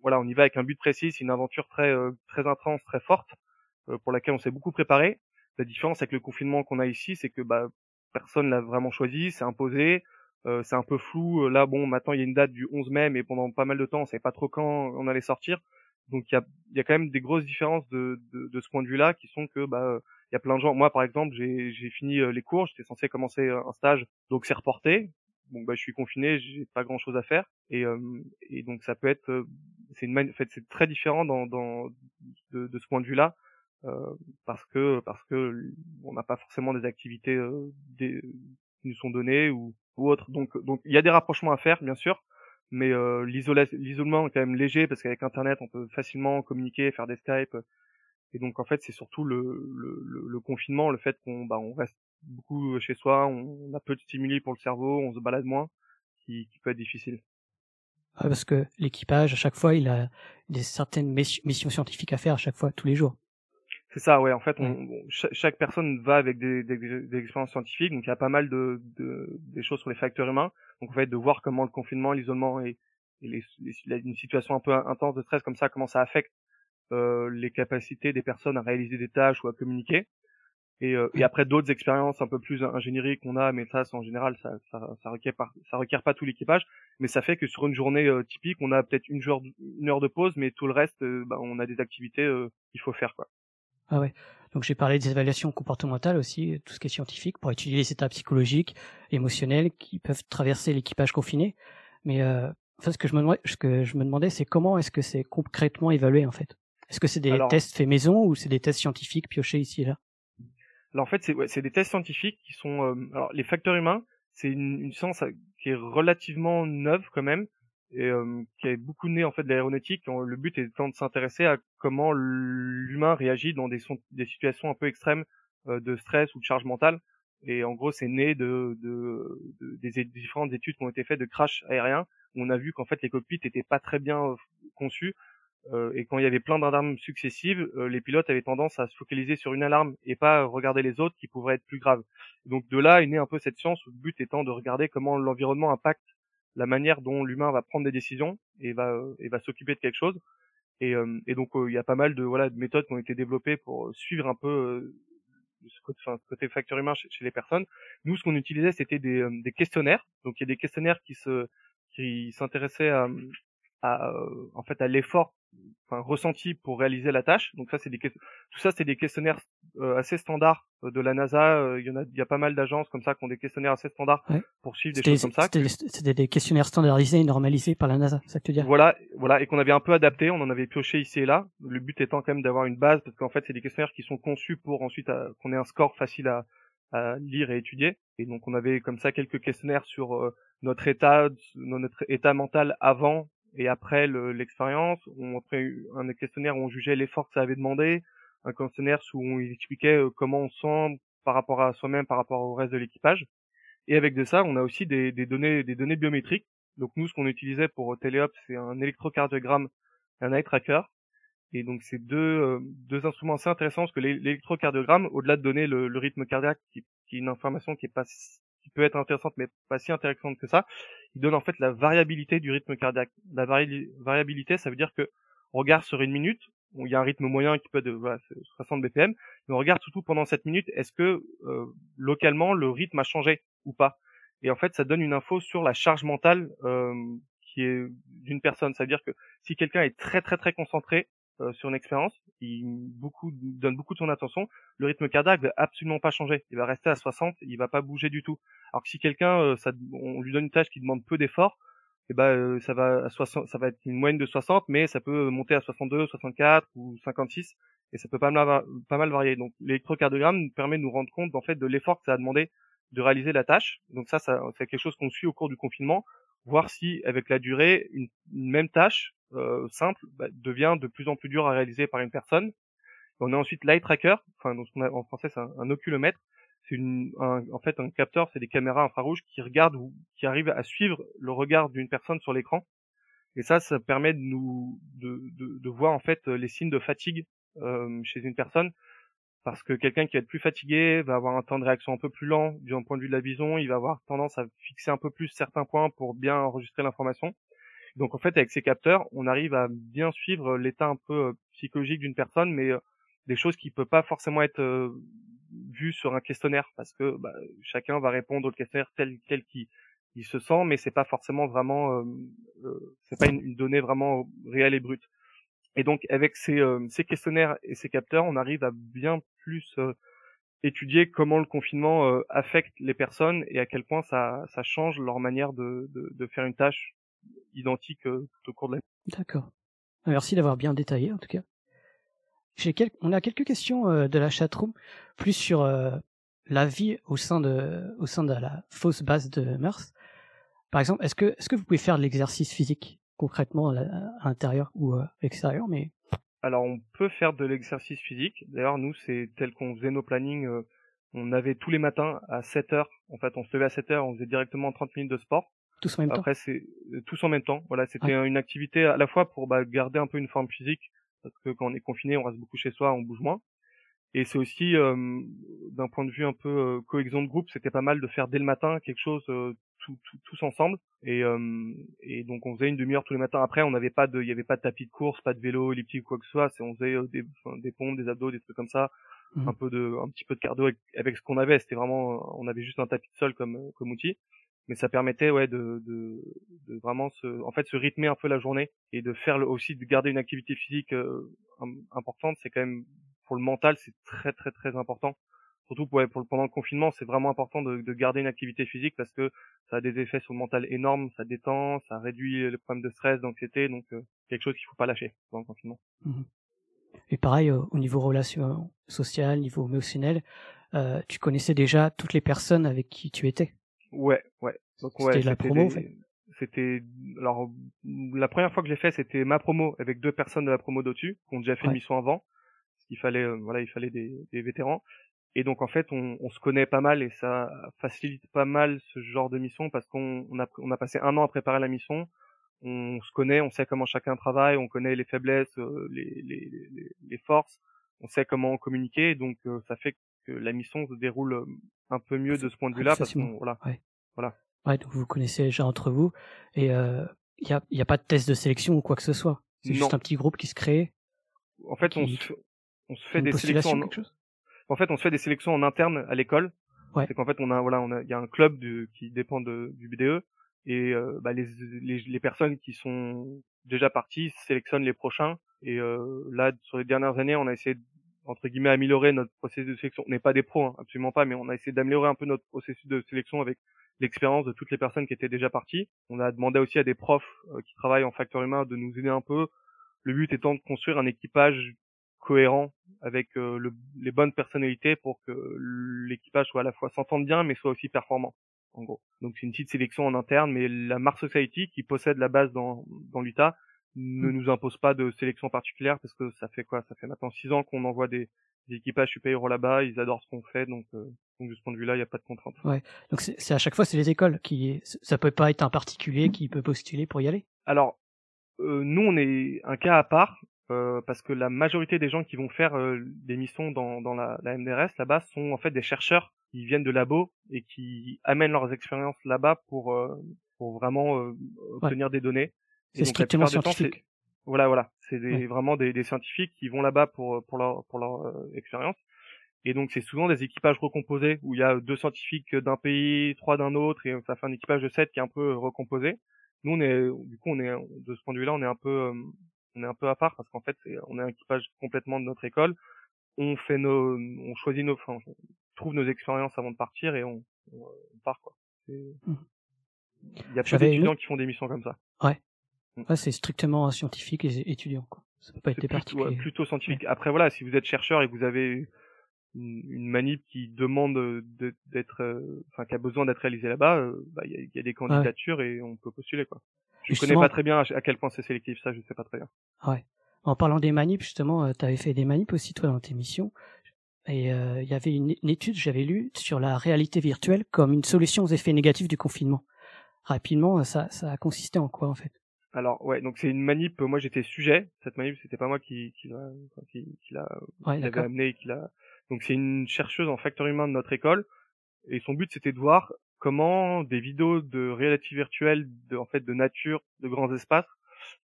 voilà, on y va avec un but précis, c'est une aventure très euh, très intense, très forte, pour laquelle on s'est beaucoup préparé. La différence avec le confinement qu'on a ici, c'est que bah personne l'a vraiment choisi, c'est imposé. Euh, c'est un peu flou. Là, bon, maintenant il y a une date du 11 mai, mais pendant pas mal de temps, on savait pas trop quand on allait sortir. Donc il y a, y a quand même des grosses différences de, de, de ce point de vue-là, qui sont que bah il y a plein de gens. Moi, par exemple, j'ai, fini euh, les cours, j'étais censé commencer un stage, donc c'est reporté. Bon bah je suis confiné, j'ai pas grand chose à faire et, euh, et donc ça peut être c'est une en fait c'est très différent dans, dans de, de ce point de vue-là euh, parce que parce que on n'a pas forcément des activités des, qui nous sont données ou ou autre. Donc, donc il y a des rapprochements à faire, bien sûr, mais euh, l'isolement est quand même léger parce qu'avec Internet, on peut facilement communiquer, faire des Skype. Et donc, en fait, c'est surtout le, le, le, confinement, le fait qu'on bah, on reste beaucoup chez soi, on, a peu de stimuli pour le cerveau, on se balade moins, qui, qui peut être difficile. parce que l'équipage, à chaque fois, il a des certaines missions scientifiques à faire à chaque fois, tous les jours. C'est ça, ouais. En fait, on, chaque, personne va avec des, des, des, expériences scientifiques, donc il y a pas mal de, de, des choses sur les facteurs humains. Donc en fait, de voir comment le confinement, l'isolement et, et les, une situation un peu intense de stress comme ça, comment ça affecte euh, les capacités des personnes à réaliser des tâches ou à communiquer. Et, euh, et après d'autres expériences un peu plus ingénierie qu'on a, mais ça, en général, ça, ça, ça requiert pas, ça requiert pas tout l'équipage, mais ça fait que sur une journée euh, typique, on a peut-être une, une heure de pause, mais tout le reste, euh, bah, on a des activités qu'il faut faire, quoi. Ah ouais. Donc j'ai parlé des évaluations comportementales aussi, tout ce qui est scientifique, pour étudier les états psychologiques, émotionnels qui peuvent traverser l'équipage confiné. Mais euh, enfin, ce que je me demandais, ce que je me demandais, c'est comment est-ce que c'est concrètement évalué en fait? Est-ce que c'est des tests faits maison ou c'est des tests scientifiques piochés ici et là? Alors en fait, c'est ouais, des tests scientifiques qui sont. Euh, alors les facteurs humains, c'est une, une science qui est relativement neuve quand même et euh, qui est beaucoup né en fait de l'aéronautique. Le but étant de s'intéresser à comment l'humain réagit dans des, situations un peu extrêmes euh, de stress ou de charge mentale. Et en gros, c'est né de, de, des différentes études qui ont été faites de crash aérien. Où on a vu qu'en fait les cockpits étaient pas très bien euh, conçus et quand il y avait plein d'alarmes successives, les pilotes avaient tendance à se focaliser sur une alarme et pas regarder les autres qui pourraient être plus graves. Donc de là est née un peu cette science où le but étant de regarder comment l'environnement impacte la manière dont l'humain va prendre des décisions et va et va s'occuper de quelque chose. Et, euh, et donc euh, il y a pas mal de voilà de méthodes qui ont été développées pour suivre un peu euh, ce côté, enfin, côté facteur humain chez, les personnes. Nous, ce qu'on utilisait, c'était des, des questionnaires. Donc il y a des questionnaires qui se qui s'intéressaient à, à en fait à l'effort enfin, ressenti pour réaliser la tâche. Donc ça, c'est des tout ça, c'est des questionnaires euh, assez standards euh, de la NASA. Euh, il y en a, il y a pas mal d'agences comme ça qui ont des questionnaires assez standards pour suivre des choses comme ça. C'était des questionnaires standardisés et normalisés par la NASA, ça que tu dis Voilà, voilà, et qu'on avait un peu adapté. On en avait pioché ici et là. Le but étant quand même d'avoir une base parce qu'en fait, c'est des questionnaires qui sont conçus pour ensuite qu'on ait un score facile à, à lire et étudier. Et donc on avait comme ça quelques questionnaires sur notre état, notre état mental avant et après l'expérience, on fait un questionnaire où on jugeait l'effort que ça avait demandé, un questionnaire où on expliquait euh, comment on sent par rapport à soi-même, par rapport au reste de l'équipage. Et avec de ça, on a aussi des, des données, des données biométriques. Donc nous, ce qu'on utilisait pour Teleop, c'est un électrocardiogramme et un eye tracker. Et donc c'est deux, euh, deux instruments assez intéressants parce que l'électrocardiogramme, au-delà de donner le, rythme cardiaque, qui, qui, est une information qui est pas qui peut être intéressante mais pas si intéressante que ça, il donne en fait la variabilité du rythme cardiaque. La variabilité, ça veut dire que on regarde sur une minute, il y a un rythme moyen qui peut être de 60 BPM, mais on regarde surtout pendant cette minute, est-ce que euh, localement le rythme a changé ou pas? Et en fait, ça donne une info sur la charge mentale euh, qui est d'une personne. Ça veut dire que si quelqu'un est très très très concentré, euh, sur une expérience, il beaucoup, donne beaucoup de son attention, le rythme cardiaque va absolument pas changer. Il va rester à 60, il va pas bouger du tout. Alors que si quelqu'un, euh, on lui donne une tâche qui demande peu d'efforts, eh ben euh, ça va à 60, ça va être une moyenne de 60, mais ça peut monter à 62, 64 ou 56. et ça peut pas mal, pas mal varier. Donc l'électrocardiogramme permet de nous rendre compte en fait de l'effort que ça a demandé de réaliser la tâche. Donc ça, ça c'est quelque chose qu'on suit au cours du confinement, voir si avec la durée une, même tâche euh, simple bah, devient de plus en plus dure à réaliser par une personne. On a ensuite l'eye tracker, enfin en français c'est un, un oculomètre. C'est en fait un capteur, c'est des caméras infrarouges qui regardent ou qui arrivent à suivre le regard d'une personne sur l'écran. Et ça, ça permet de nous de, de, de, voir en fait les signes de fatigue euh, chez une personne parce que quelqu'un qui va être plus fatigué va avoir un temps de réaction un peu plus lent du point de vue de la vision, il va avoir tendance à fixer un peu plus certains points pour bien enregistrer l'information. Donc en fait avec ces capteurs, on arrive à bien suivre l'état un peu euh, psychologique d'une personne, mais euh, des choses qui peuvent pas forcément être euh, vues sur un questionnaire parce que bah, chacun va répondre au questionnaire tel tel qu'il il se sent, mais c'est pas forcément vraiment, c'est pas une, donnée vraiment réelle et brute. Et donc avec ces, ces questionnaires et ces capteurs, on arrive à bien plus étudier comment le confinement affecte les personnes et à quel point ça, ça change leur manière de, de, de faire une tâche identique tout au cours de l'année. D'accord. Merci d'avoir bien détaillé en tout cas. Quel... On a quelques questions de la chatroom, plus sur la vie au sein de, au sein de la fausse base de Mars. Par exemple, est-ce que, est-ce que vous pouvez faire de l'exercice physique? Concrètement à l'intérieur ou à l'extérieur, mais alors on peut faire de l'exercice physique. D'ailleurs nous c'est tel qu'on faisait nos plannings, euh, on avait tous les matins à 7 heures. En fait on se levait à 7 heures, on faisait directement 30 minutes de sport. Tous en même Après, temps. Après c'est euh, tous en même temps. Voilà c'était une activité à la fois pour bah, garder un peu une forme physique parce que quand on est confiné on reste beaucoup chez soi, on bouge moins. Et c'est aussi euh, d'un point de vue un peu cohésion de groupe, c'était pas mal de faire dès le matin quelque chose tout, tout, tous ensemble. Et, euh, et donc on faisait une demi-heure tous les matins. Après on n'avait pas de il y avait pas de tapis de course pas de vélo elliptique ou quoi que ce soit. C'est on faisait euh, des, enfin, des pompes des abdos des trucs comme ça. Mhm. un peu de un petit peu de cardio avec, avec ce qu'on avait. C'était vraiment on avait juste un tapis de sol comme comme outil. Mais ça permettait ouais de, de, de vraiment se en fait se rythmer un peu la journée et de faire le, aussi de garder une activité physique euh, importante. C'est quand même pour le mental c'est très très très important surtout pour, pour pendant le confinement, c'est vraiment important de, de, garder une activité physique parce que ça a des effets sur le mental énormes, ça détend, ça réduit les problèmes de stress, d'anxiété, donc euh, quelque chose qu'il faut pas lâcher pendant le confinement. Mmh. Et pareil, euh, au niveau relation sociale, niveau émotionnel, euh, tu connaissais déjà toutes les personnes avec qui tu étais? Ouais, ouais. Donc ouais, c'était la promo, des... en fait? C'était alors la première fois que je l'ai fait, c'était ma promo avec deux personnes de la promo d'au-dessus qui ont déjà fait ouais. une mission avant. Il fallait, euh, voilà, il fallait des, des vétérans. Et donc en fait, on, on, se connaît pas mal et ça facilite pas mal ce genre de mission parce qu'on on a, on a passé un an à préparer la mission. On se connaît, on sait comment chacun travaille, on connaît les faiblesses, euh, les, les, les, les, forces, on sait comment communiquer. Donc euh, ça fait que la mission se déroule un peu mieux de ce point de vue-là parce qu'on voilà, ouais. voilà. Ouais, donc vous connaissez déjà entre vous et il euh, y a, y a pas de test de sélection ou quoi que ce soit. C'est juste un petit groupe qui se crée. En fait, qui... on se, on se fait des sélections. En... En fait, on se fait des sélections en interne à l'école. Ouais. C'est qu'en fait, on a voilà, on a, il y a un club de, qui dépend de, du BDE et euh, bah, les, les, les personnes qui sont déjà parties sélectionnent les prochains. Et euh, là, sur les dernières années, on a essayé entre guillemets améliorer notre processus de sélection. On n'est pas des pros, hein, absolument pas, mais on a essayé d'améliorer un peu notre processus de sélection avec l'expérience de toutes les personnes qui étaient déjà parties. On a demandé aussi à des profs euh, qui travaillent en facteur humain de nous aider un peu. Le but étant de construire un équipage cohérent avec euh, le, les bonnes personnalités pour que l'équipage soit à la fois s'entende bien mais soit aussi performant en gros. Donc c'est une petite sélection en interne mais la Mars Society qui possède la base dans dans l'Utah ne nous impose pas de sélection particulière parce que ça fait quoi? Ça fait maintenant six ans qu'on envoie des, des équipages supérieurs là-bas, ils adorent ce qu'on fait donc euh, donc de ce point de vue-là, il n'y a pas de contrainte. Ouais. Donc c'est à chaque fois c'est les écoles qui ça peut pas être un particulier qui peut postuler pour y aller? Alors euh, nous on est un cas à part euh, parce que la majorité des gens qui vont faire euh, des missions dans, dans la, la MDRS là-bas sont en fait des chercheurs qui viennent de labo et qui amènent leurs expériences là-bas pour euh, pour vraiment obtenir ouais. des données. C'est strictement scientifique. Temps, voilà, voilà, c'est ouais. vraiment des, des, scientifiques qui vont là-bas pour pour leur pour leur expérience. Et donc c'est souvent des équipages recomposés où il y a deux scientifiques d'un pays, trois d'un autre et ça fait un équipage de sept qui est un peu recomposé. Nous on est du coup on est de ce point de vue-là on est un peu on est un peu à part parce qu'en fait on est un équipage complètement de notre école on fait nos on choisit nos enfin, on trouve nos expériences avant de partir et on, on, on part quoi mmh. il y a peu d'étudiants qui font des missions comme ça ouais, mmh. ouais c'est strictement scientifique et étudiant quoi Ça peut pas être plutôt, ouais, plutôt scientifique. Après voilà, si vous êtes chercheur et que vous avez une, une manip qui demande de- d'être, euh, enfin qui a besoin d'être réalisée là-bas, euh, bah, il y, a, il y a des candidatures et on peut postuler quoi. Je connais Justement- pas très bien à, quel point c'est sélectif, ça je sais pas très bien. Ouais. En parlant des manips, justement, tu avais fait des manips aussi, toi, dans tes missions. Et euh, il y avait une, une étude, j'avais lu, sur la réalité virtuelle comme une solution aux effets négatifs du confinement. Rapidement, ça, ça a consisté en quoi, en fait? Alors ouais, donc c'est une manip. Moi j'étais sujet. Cette manip c'était pas moi qui qui l'a qui, qui l'a Ouais, amené qui l'a. Donc c'est une chercheuse en facteur humain de notre école et son but c'était de voir comment des vidéos de réalité virtuelle, de en fait de nature, de grands espaces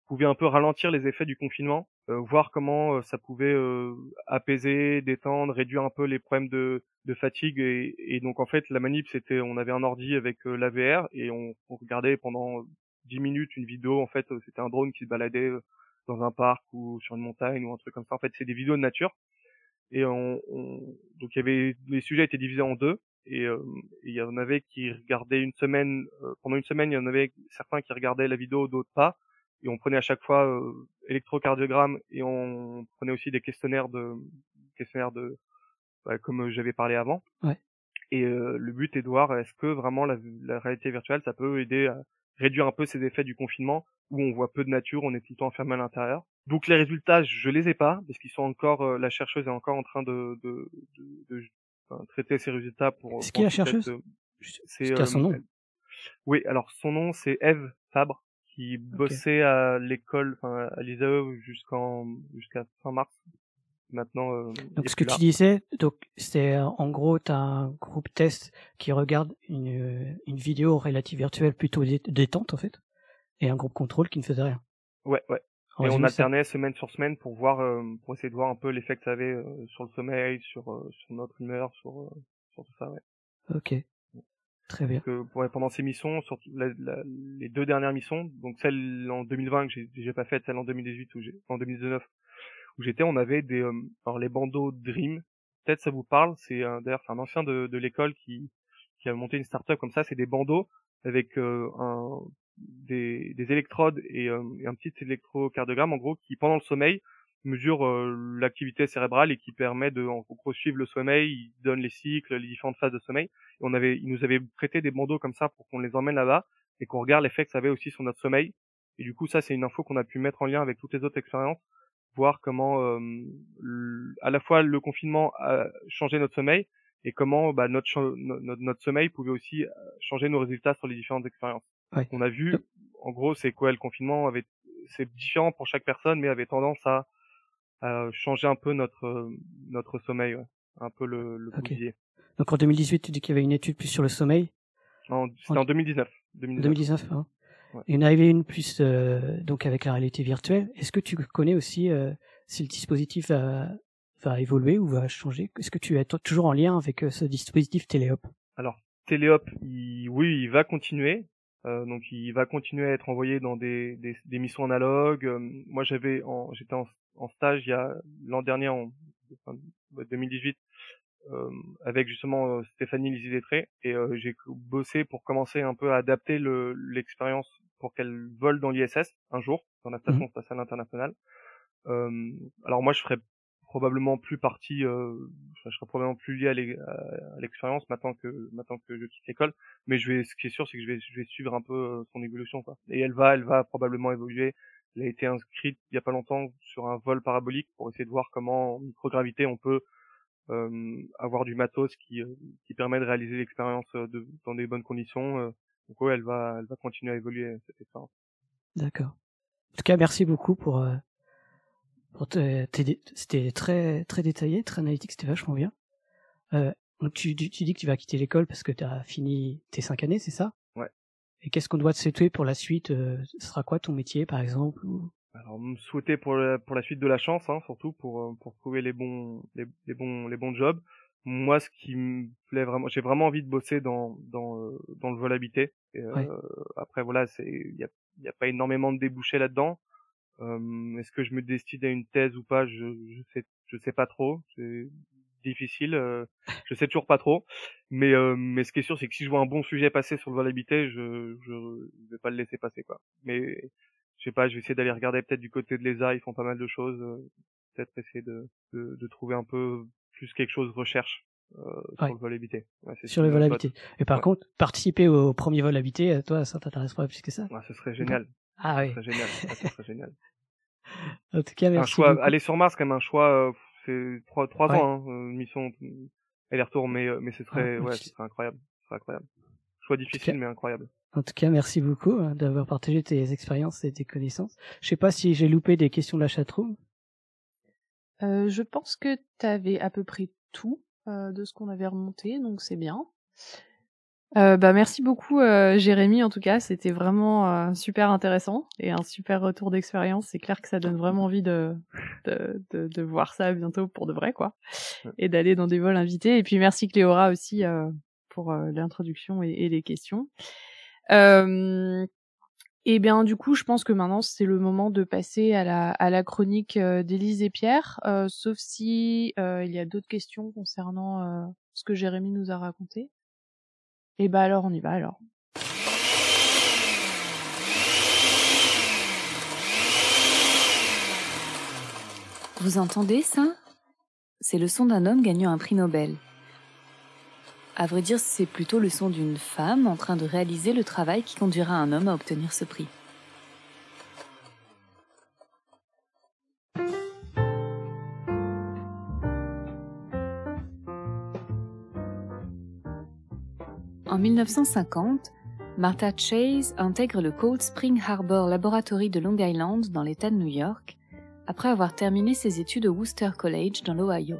pouvaient un peu ralentir les effets du confinement, euh, voir comment euh, ça pouvait euh, apaiser, détendre, réduire un peu les problèmes de, de fatigue et, donc en fait la manip c'était on avait un ordi avec euh, la VR et on, regardait pendant 10 minutes une vidéo en fait euh, c'était un drone qui se baladait dans un parc ou sur une montagne ou un truc comme ça. En fait c'est des vidéos de nature et on, on- donc il y avait les sujets étaient divisés en deux et euh, il y en avait qui regardaient une semaine euh, pendant une semaine il y en avait certains qui regardaient la vidéo d'autres pas et on prenait à chaque fois euh, électrocardiogramme et on prenait aussi des questionnaires de questionnaires de ouais, comme j'avais parlé avant Ouais. et euh, le but est de voir est-ce que vraiment la, la réalité virtuelle ça peut aider à réduire un peu ces effets du confinement où on voit peu de nature, on est tout le temps enfermé à l'intérieur? Donc les résultats, je les ai pas parce qu'ils sont encore, euh, la chercheuse est encore en train de, de, de, de- enfin, traiter ces résultats pour. C'est qui la chercheuse? euh, C'est a son nom elle- Oui, alors son nom c'est Eve Fabre qui bossait à l'école, enfin à l'ISAE jusqu'en jusqu'à fin mars. Maintenant. euh, Donc ce que tu disais, donc c'est euh, en gros t'as un groupe test qui regarde une, euh, une vidéo relative virtuelle plutôt dé- détente en fait, et un groupe contrôle qui ne faisait rien. Ouais, ouais. Et on ça- alternait semaine sur semaine pour voir, euh, pour essayer de voir un peu l'effet que ça avait euh, sur le sommeil, sur euh, sur notre humeur, sur euh, sur tout ça. Ouais. Ok, très bien. Donc, euh, ouais, pendant ces missions, surtout la- la- les deux dernières missions, donc celle en 2020 que j'ai j'ai pas faite, celle en 2018 ou en 2019 où j'étais, on avait des euh, alors les bandeaux Dream. Peut-être ça vous parle. C'est un- d'ailleurs c'est un ancien de, de l'école qui qui a monté une start-up comme ça. C'est des bandeaux avec euh, un des, des électrodes et, euh, un petit électrocardiogramme en gros qui pendant le sommeil mesure euh, l'activité cérébrale et qui permet de en gros suivre le sommeil, il donne les cycles, les différentes phases de sommeil. On avait, il nous avait prêté des bandeaux comme ça pour qu'on les emmène là-bas et qu'on regarde l'effet que ça avait aussi sur notre sommeil. Et du coup, ça c'est une info qu'on a pu mettre en lien avec toutes les autres expériences, voir comment euh, à la fois le confinement a changé notre sommeil et comment bah, notre, notre notre sommeil pouvait aussi euh, changer nos résultats sur les différentes expériences. Ouais. On a vu, en gros, c'est quoi le confinement avait, c'est différent pour chaque personne, mais avait tendance à, à changer un peu notre euh, notre sommeil, ouais. un peu le, le. Donc en 2018, tu dis qu'il y avait une étude plus sur le sommeil? En- C'était en 2019. 2019. 2019, hein. Ouais. Il y en avait une plus euh, donc avec la réalité virtuelle. Est-ce que tu connais aussi euh, si le dispositif va, va évoluer ou va changer? Est-ce que tu es toujours en lien avec euh, ce dispositif Téléop Alors, Téléop, il, oui, il va continuer. Euh, donc, il va continuer à être envoyé dans des, des, des missions analogues. Euh, moi, j'avais, en, j'étais en, en stage il y a l'an dernier, en enfin, 2018, euh, avec justement euh, Stéphanie Lisilétré, et euh, j'ai bossé pour commencer un peu à adapter le, l'expérience pour qu'elle vole dans l'ISS un jour, dans la station spatiale internationale. Euh, alors moi, je ferais probablement plus partie, euh, je serais probablement plus lié à l'e- à l'expérience maintenant que maintenant que je quitte l'école. Mais je vais, ce qui est sûr, c'est que je vais, je vais suivre un peu euh, son évolution, quoi. Et elle va, elle va probablement évoluer. Elle a été inscrite il y a pas longtemps sur un vol parabolique pour essayer de voir comment en microgravité on peut euh, avoir du matos qui euh, qui permet de réaliser l'expérience euh, de, dans des bonnes conditions. donc ouais, elle va, elle va continuer à évoluer cette expérience. D'accord. En tout cas, merci beaucoup pour, euh, pour te- tes dé- c'était très très détaillé, très analytique, c'était vachement bien. Euh, donc tu, tu, tu dis que tu vas quitter l'école parce que tu as fini tes cinq années, c'est ça? Ouais. Et qu'est-ce qu'on doit te souhaiter pour la suite? Euh, Ce sera quoi ton métier, par exemple ou- Alors, me souhaiter pour la, pour la suite de la chance, hein, surtout pour euh, pour trouver les bons les, les bons les bons jobs. Moi, ce qui me plaît vraiment, j'ai vraiment envie de bosser dans dans euh, dans le vol habité. Et, euh, Ouais. Après, voilà, c'est il y a y a pas énormément de débouchés là-dedans. Euh, Est-ce que je me destine à une thèse ou pas? Je je sais je sais pas trop. C'est difficile. euh, je sais toujours pas trop. Mais euh, mais ce qui est sûr, c'est que si je vois un bon sujet passer sur le vol habité, je je, je vais pas le laisser passer quoi. Mais je sais pas, je vais essayer d'aller regarder peut-être du côté de l'ESA, ils font pas mal de choses. peut-être essayer de, de, de, trouver un peu plus quelque chose recherche euh, sur le vol habité. Ouais, sur le vol habité. Et par contre, participer au premier vol habité, toi, ça t'intéresse pas plus que ça? Ouais, ce serait génial. Ah oui. Ce serait génial. ce serait génial. en tout cas, merci. Un choix, aller sur Mars, quand même un choix, c'est trois, trois ans, hein, une mission aller-retour, mais, mais ce serait, ouais, ce serait incroyable. Ce serait incroyable. Choix difficile, mais incroyable. En tout cas, merci beaucoup hein, d'avoir partagé tes expériences et tes connaissances. Je sais pas si j'ai loupé des questions de la chatroom. Euh, je pense que tu avais à peu près tout euh, de ce qu'on avait remonté, donc c'est bien. Euh, bah merci beaucoup euh, Jérémy en tout cas, c'était vraiment euh, super intéressant et un super retour d'expérience. C'est clair que ça donne vraiment envie de de, de, de voir ça bientôt pour de vrai quoi, et d'aller dans des vols invités. Et puis merci Cléora aussi pour l'introduction et, et, les questions. Et bien du coup, je pense que maintenant c'est le moment de passer à la, à la chronique euh, d'Élise et Pierre, euh, sauf si euh, il y a d'autres questions concernant euh, ce que Jérémy nous a raconté. Et bah alors on y va alors. Vous entendez ça? C'est le son d'un homme gagnant un prix Nobel. À vrai dire, c'est plutôt le son d'une femme en train de réaliser le travail qui conduira un homme à obtenir ce prix. En 1950, Martha Chase intègre le Cold Spring Harbor Laboratory de Long Island dans l'État de New York après avoir terminé ses études au Worcester College dans l'Ohio.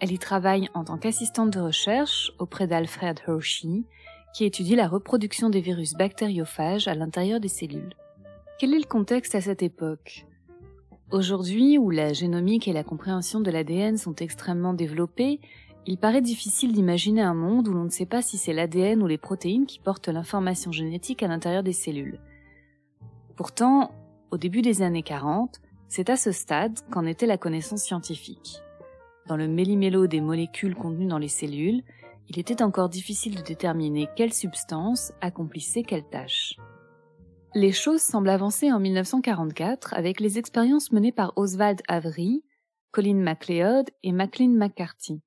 Elle y travaille en tant qu'assistante de recherche auprès d'Alfred Hershey, qui étudie la reproduction des virus bactériophages à l'intérieur des cellules. Quel est le contexte à cette époque? Aujourd'hui, où la génomique et la compréhension de l'ADN sont extrêmement développées, il paraît difficile d'imaginer un monde où l'on ne sait pas si c'est l'ADN ou les protéines qui portent l'information génétique à l'intérieur des cellules. Pourtant, au début des années 40, c'est à ce stade qu'en était la connaissance scientifique dans le méli-mélo des molécules contenues dans les cellules, il était encore difficile de déterminer quelle substance accomplissait quelle tâche. Les choses semblent avancer en 1944 avec les expériences menées par Oswald Avery, Colin MacLeod et Maclean McCarthy.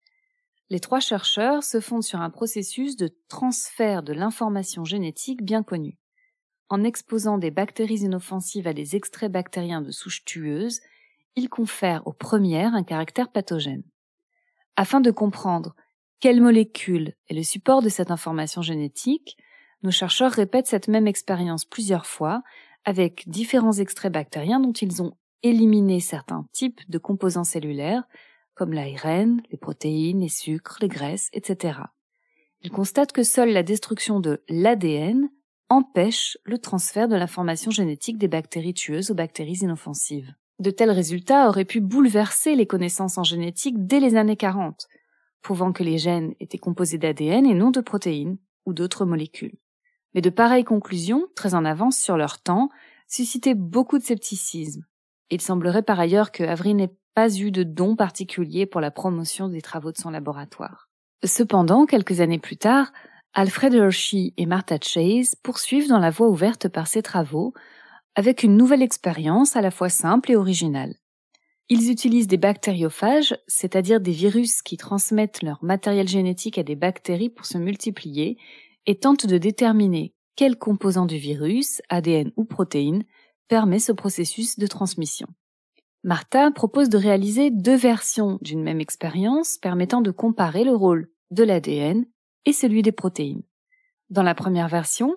Les trois chercheurs se fondent sur un processus de transfert de l'information génétique bien connu. En exposant des bactéries inoffensives à des extraits bactériens de souches tueuses, ils confèrent aux premières un caractère pathogène. Afin de comprendre quelle molécule est le support de cette information génétique, nos chercheurs répètent cette même expérience plusieurs fois avec différents extraits bactériens dont ils ont éliminé certains types de composants cellulaires comme l'ARN, les protéines, les sucres, les graisses, etc. Ils constatent que seule la destruction de l'ADN empêche le transfert de l'information génétique des bactéries tueuses aux bactéries inoffensives. De tels résultats auraient pu bouleverser les connaissances en génétique dès les années 40, prouvant que les gènes étaient composés d'ADN et non de protéines ou d'autres molécules. Mais de pareilles conclusions, très en avance sur leur temps, suscitaient beaucoup de scepticisme. Il semblerait par ailleurs que Avery n'ait pas eu de don particulier pour la promotion des travaux de son laboratoire. Cependant, quelques années plus tard, Alfred Hershey et Martha Chase poursuivent dans la voie ouverte par ces travaux avec une nouvelle expérience à la fois simple et originale. Ils utilisent des bactériophages, c'est-à-dire des virus qui transmettent leur matériel génétique à des bactéries pour se multiplier, et tentent de déterminer quel composant du virus, ADN ou protéine, permet ce processus de transmission. Martha propose de réaliser deux versions d'une même expérience permettant de comparer le rôle de l'ADN et celui des protéines. Dans la première version,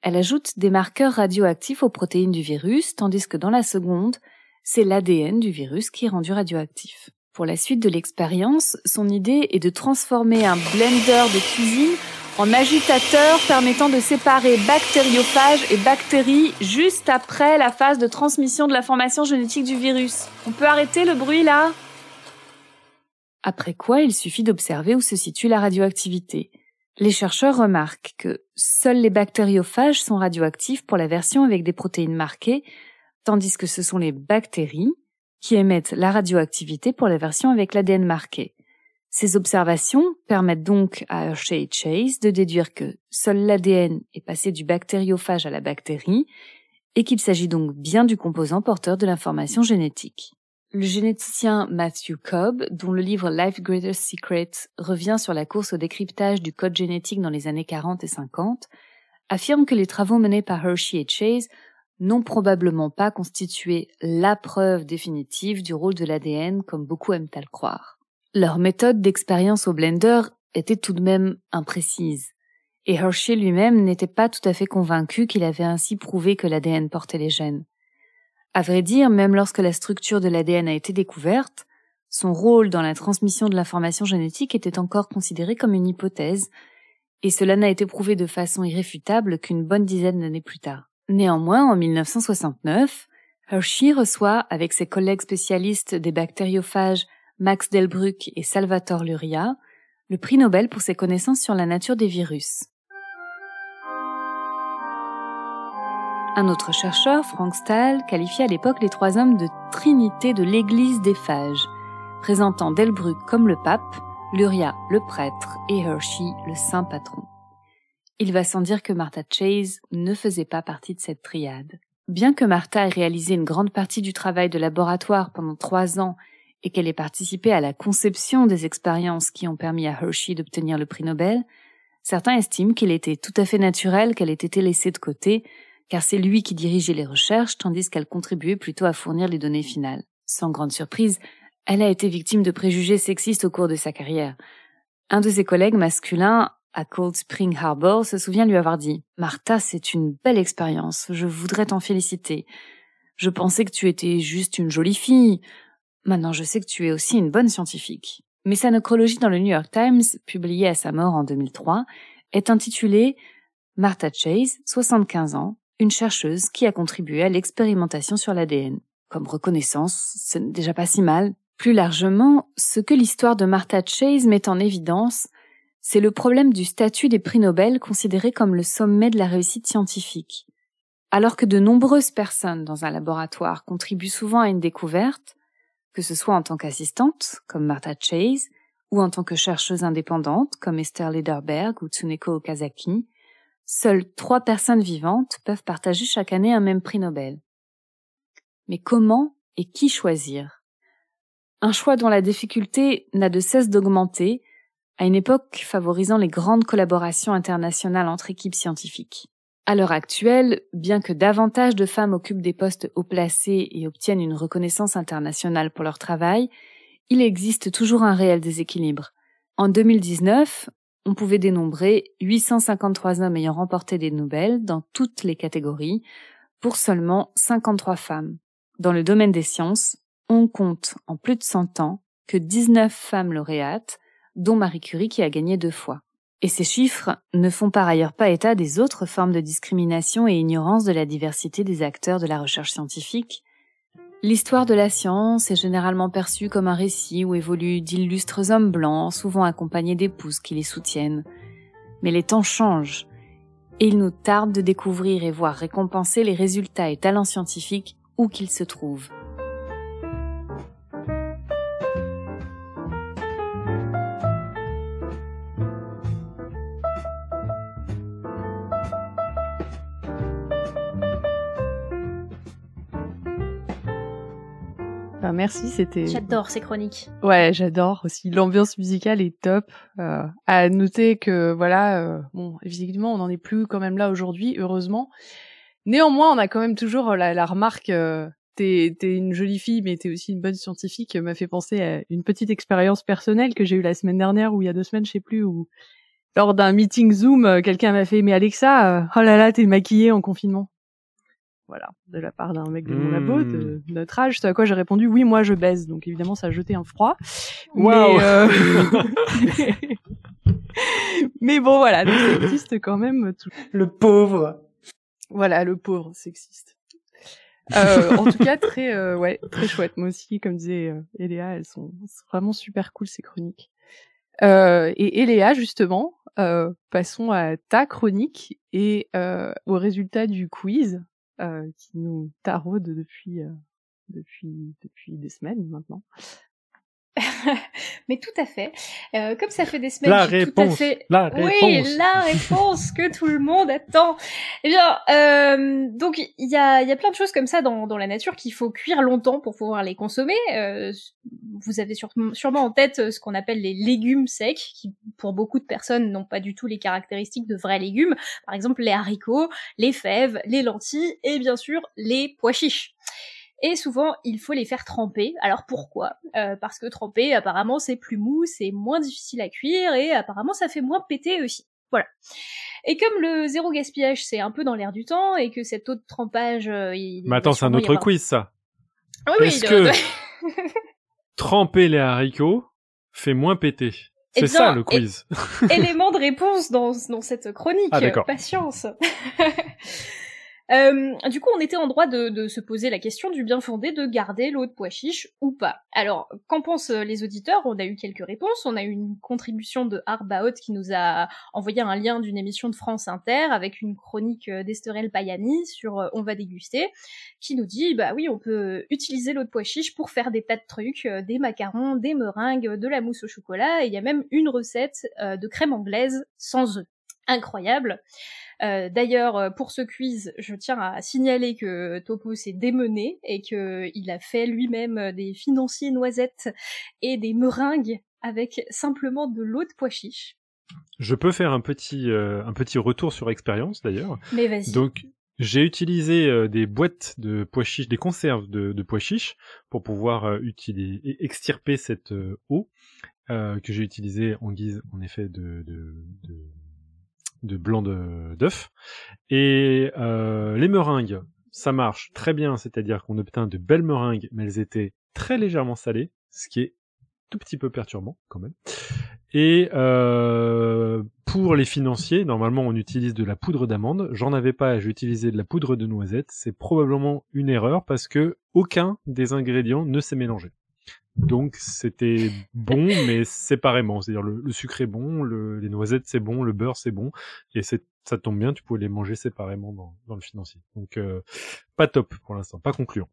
elle ajoute des marqueurs radioactifs aux protéines du virus, tandis que dans la seconde, c'est l'ADN du virus qui est rendu radioactif. Pour la suite de l'expérience, son idée est de transformer un blender de cuisine en agitateur permettant de séparer bactériophages et bactéries juste après la phase de transmission de l'information génétique du virus. On peut arrêter le bruit là? Après quoi, il suffit d'observer où se situe la radioactivité. Les chercheurs remarquent que seuls les bactériophages sont radioactifs pour la version avec des protéines marquées, tandis que ce sont les bactéries qui émettent la radioactivité pour la version avec l'ADN marqué. Ces observations permettent donc à Hershey et Chase de déduire que seul l'ADN est passé du bactériophage à la bactérie et qu'il s'agit donc bien du composant porteur de l'information génétique. Le généticien Matthew Cobb, dont le livre Life's Greatest Secret revient sur la course au décryptage du code génétique dans les années 40 et 50, affirme que les travaux menés par Hershey et Chase n'ont probablement pas constitué la preuve définitive du rôle de l'ADN comme beaucoup aiment à le croire. Leur méthode d'expérience au blender était tout de même imprécise, et Hershey lui-même n'était pas tout à fait convaincu qu'il avait ainsi prouvé que l'ADN portait les gènes. À vrai dire, même lorsque la structure de l'ADN a été découverte, son rôle dans la transmission de l'information génétique était encore considéré comme une hypothèse, et cela n'a été prouvé de façon irréfutable qu'une bonne dizaine d'années plus tard. Néanmoins, en 1969, Hershey reçoit, avec ses collègues spécialistes des bactériophages Max Delbruck et Salvatore Luria, le prix Nobel pour ses connaissances sur la nature des virus. Un autre chercheur, Frank Stahl, qualifia à l'époque les trois hommes de trinité de l'église des phages, présentant Delbruck comme le pape, Luria le prêtre et Hershey le saint patron. Il va sans dire que Martha Chase ne faisait pas partie de cette triade. Bien que Martha ait réalisé une grande partie du travail de laboratoire pendant trois ans et qu'elle ait participé à la conception des expériences qui ont permis à Hershey d'obtenir le prix Nobel, certains estiment qu'il était tout à fait naturel qu'elle ait été laissée de côté car c'est lui qui dirigeait les recherches tandis qu'elle contribuait plutôt à fournir les données finales. Sans grande surprise, elle a été victime de préjugés sexistes au cours de sa carrière. Un de ses collègues masculins à Cold Spring Harbor se souvient lui avoir dit Martha, c'est une belle expérience, je voudrais t'en féliciter. Je pensais que tu étais juste une jolie fille. Maintenant, je sais que tu es aussi une bonne scientifique. Mais sa nécrologie dans le New York Times, publiée à sa mort en 2003, est intitulée Martha Chase, 75 ans, une chercheuse qui a contribué à l'expérimentation sur l'ADN. Comme reconnaissance, ce n'est déjà pas si mal. Plus largement, ce que l'histoire de Martha Chase met en évidence, c'est le problème du statut des prix Nobel considérés comme le sommet de la réussite scientifique. Alors que de nombreuses personnes dans un laboratoire contribuent souvent à une découverte, que ce soit en tant qu'assistante, comme Martha Chase, ou en tant que chercheuse indépendante, comme Esther Lederberg ou Tsuneko Okazaki, Seules trois personnes vivantes peuvent partager chaque année un même prix Nobel. Mais comment et qui choisir? Un choix dont la difficulté n'a de cesse d'augmenter à une époque favorisant les grandes collaborations internationales entre équipes scientifiques. À l'heure actuelle, bien que davantage de femmes occupent des postes haut placés et obtiennent une reconnaissance internationale pour leur travail, il existe toujours un réel déséquilibre. En 2019, on pouvait dénombrer 853 hommes ayant remporté des Nobel dans toutes les catégories pour seulement 53 femmes. Dans le domaine des sciences, on compte en plus de 100 ans que 19 femmes lauréates, dont Marie Curie qui a gagné deux fois. Et ces chiffres ne font par ailleurs pas état des autres formes de discrimination et ignorance de la diversité des acteurs de la recherche scientifique, L'histoire de la science est généralement perçue comme un récit où évoluent d'illustres hommes blancs, souvent accompagnés d'épouses qui les soutiennent. Mais les temps changent, et il nous tarde de découvrir et voir récompenser les résultats et talents scientifiques où qu'ils se trouvent. Merci, c'était. J'adore ces chroniques. Ouais, j'adore aussi. L'ambiance musicale est top. Euh, à noter que voilà, euh, bon, évidemment, on n'en est plus quand même là aujourd'hui, heureusement. Néanmoins, on a quand même toujours la, la remarque. Euh, t'es es une jolie fille, mais t'es aussi une bonne scientifique. M'a fait penser à une petite expérience personnelle que j'ai eue la semaine dernière ou il y a deux semaines, je sais plus, où lors d'un meeting Zoom, euh, quelqu'un m'a fait mais Alexa, euh, oh là là, t'es maquillée en confinement voilà, de la part d'un mec de mon labo, de, Mmh. notre âge, ce à quoi j'ai répondu oui, moi je baise. Donc évidemment, ça a jeté un froid. Waouh. Mais, euh, mais bon, voilà, donc ça existe quand même. Tout... Le pauvre. Voilà, le pauvre sexiste. Euh, en tout cas, très, euh, ouais, très chouette. Moi aussi, comme disait euh, Eléa, elles sont c'est vraiment super cool ces chroniques. Euh, et Eléa, justement, euh, passons à ta chronique et euh, au résultat du quiz euh, qui nous taraude depuis euh, depuis depuis des semaines maintenant. Mais tout à fait. Euh, comme ça fait des semaines, La j'ai tout à réponse, fait... la Oui, réponse. la réponse que tout le monde attend. Eh bien, euh, donc il y a, il y a plein de choses comme ça dans, dans la nature qu'il faut cuire longtemps pour pouvoir les consommer. Euh, vous avez sur- sûrement en tête euh, ce qu'on appelle les légumes secs, qui pour beaucoup de personnes n'ont pas du tout les caractéristiques de vrais légumes. Par exemple, les haricots, les fèves, les lentilles et bien sûr les pois chiches. Et souvent, il faut les faire tremper. Alors pourquoi? Euh, Parce que tremper, apparemment, c'est plus mou, c'est moins difficile à cuire et apparemment, ça fait moins péter aussi. Voilà. Et comme le zéro gaspillage, c'est un peu dans l'air du temps et que cet de trempage, euh, il Mais attends, c'est un autre quiz, ça. Ah oui, Est-ce que tremper les haricots fait moins péter? Eh C'est ça le quiz. élément de réponse dans, dans cette chronique. Ah, d'accord. Patience. Euh, du coup, on était en droit de, de se poser la question du bien fondé de garder l'eau de pois chiche ou pas. Alors, qu'en pensent euh, les auditeurs? On a eu quelques réponses. On a eu une contribution de Arbaot qui nous a envoyé un lien d'une émission de France Inter avec une chronique euh, d'Esterel Payani sur On va déguster, qui nous dit bah oui, on peut utiliser l'eau de pois chiche pour faire des tas de trucs, des macarons, des meringues, de la mousse au chocolat, et il y a même une recette de crème anglaise sans œufs. Incroyable. Euh, D'ailleurs, euh, pour ce quiz, je tiens à signaler que Topo s'est démené et qu'il a fait lui-même euh, des financiers noisettes et des meringues avec simplement de l'eau de pois chiche. Je peux faire un petit, euh, un petit retour sur expérience d'ailleurs. Mais vas-y. Donc, j'ai utilisé euh, des boîtes de pois chiches, des conserves de, de pois chiches pour pouvoir utiliser, extirper cette eau que j'ai utilisée en guise, en effet, de, de, de, de blanc de- d'œuf. Et euh, les meringues, ça marche très bien, c'est-à-dire qu'on obtint de belles meringues, mais elles étaient très légèrement salées, ce qui est tout petit peu perturbant quand même. Et euh, pour les financiers, normalement on utilise de la poudre d'amande. J'en avais pas, j'ai utilisé de la poudre de noisette. C'est probablement une erreur parce que aucun des ingrédients ne s'est mélangé. Donc c'était bon, mais séparément. C'est-à-dire le, sucre est bon, le- les noisettes c'est bon, le beurre c'est bon, et ça tombe bien, tu pouvais les manger séparément dans, le financier. Donc euh, pas top pour l'instant, pas concluant.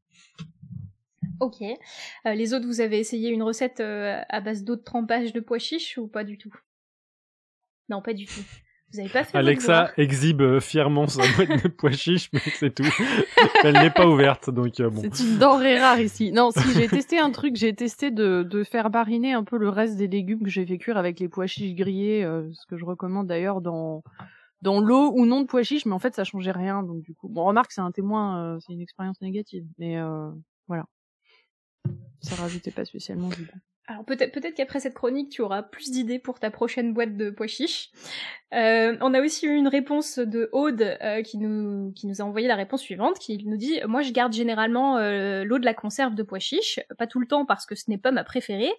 Ok. Euh, les autres, vous avez essayé une recette euh, à base d'eau de trempage de pois chiche ou pas du tout? Non, pas du tout. Vous avez pas fait Alexa exhibe euh, fièrement sa boîte de pois chiches, mais c'est tout. Elle n'est pas ouverte, donc euh, bon. C'est une denrée rare ici. Non, si j'ai testé un truc, j'ai testé de, de faire mariner un peu le reste des légumes que j'ai fait cuire avec les pois chiches grillés, euh, ce que je recommande d'ailleurs dans dans l'eau ou non de pois chiches, mais en fait ça changeait rien. Donc du coup, bon, remarque c'est un témoin, euh, c'est une expérience négative, mais euh, voilà, ça rajoutait pas spécialement du goût. Alors peut-être qu'après cette chronique, tu auras plus d'idées pour ta prochaine boîte de pois chiches. Euh, on a aussi eu une réponse de Aude euh, qui nous a envoyé la réponse suivante, qui nous dit moi je garde généralement euh, l'eau de la conserve de pois chiches, pas tout le temps parce que ce n'est pas ma préférée,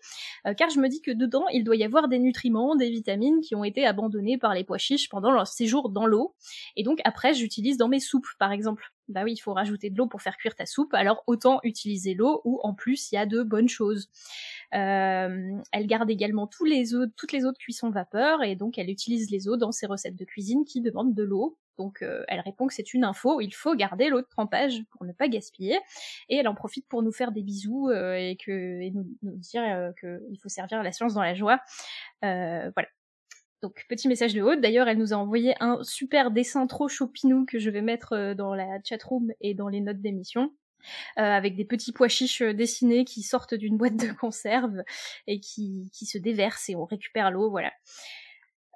car je me dis que dedans il doit y avoir des nutriments, des vitamines qui ont été abandonnés par les pois chiches pendant leur séjour dans l'eau, et donc après j'utilise dans mes soupes par exemple. Bah oui, il faut rajouter de l'eau pour faire cuire ta soupe, alors autant utiliser l'eau où en plus il y a de bonnes choses. Euh, elle garde également tous les eaux, toutes les eaux de cuisson vapeur et donc elle utilise les eaux dans ses recettes de cuisine qui demandent de l'eau. Donc euh, elle répond que c'est une info, il faut garder l'eau de trempage pour ne pas gaspiller. Et elle en profite pour nous faire des bisous euh, et, que, et nous, nous dire qu'il faut servir la science dans la joie. Voilà. Donc petit message de Aude. D'ailleurs, elle nous a envoyé un super dessin trop chopinou que je vais mettre euh, dans la chatroom et dans les notes d'émission. Euh, avec des petits pois chiches euh, dessinés qui sortent d'une boîte de conserve et qui, qui se déversent et on récupère l'eau, voilà.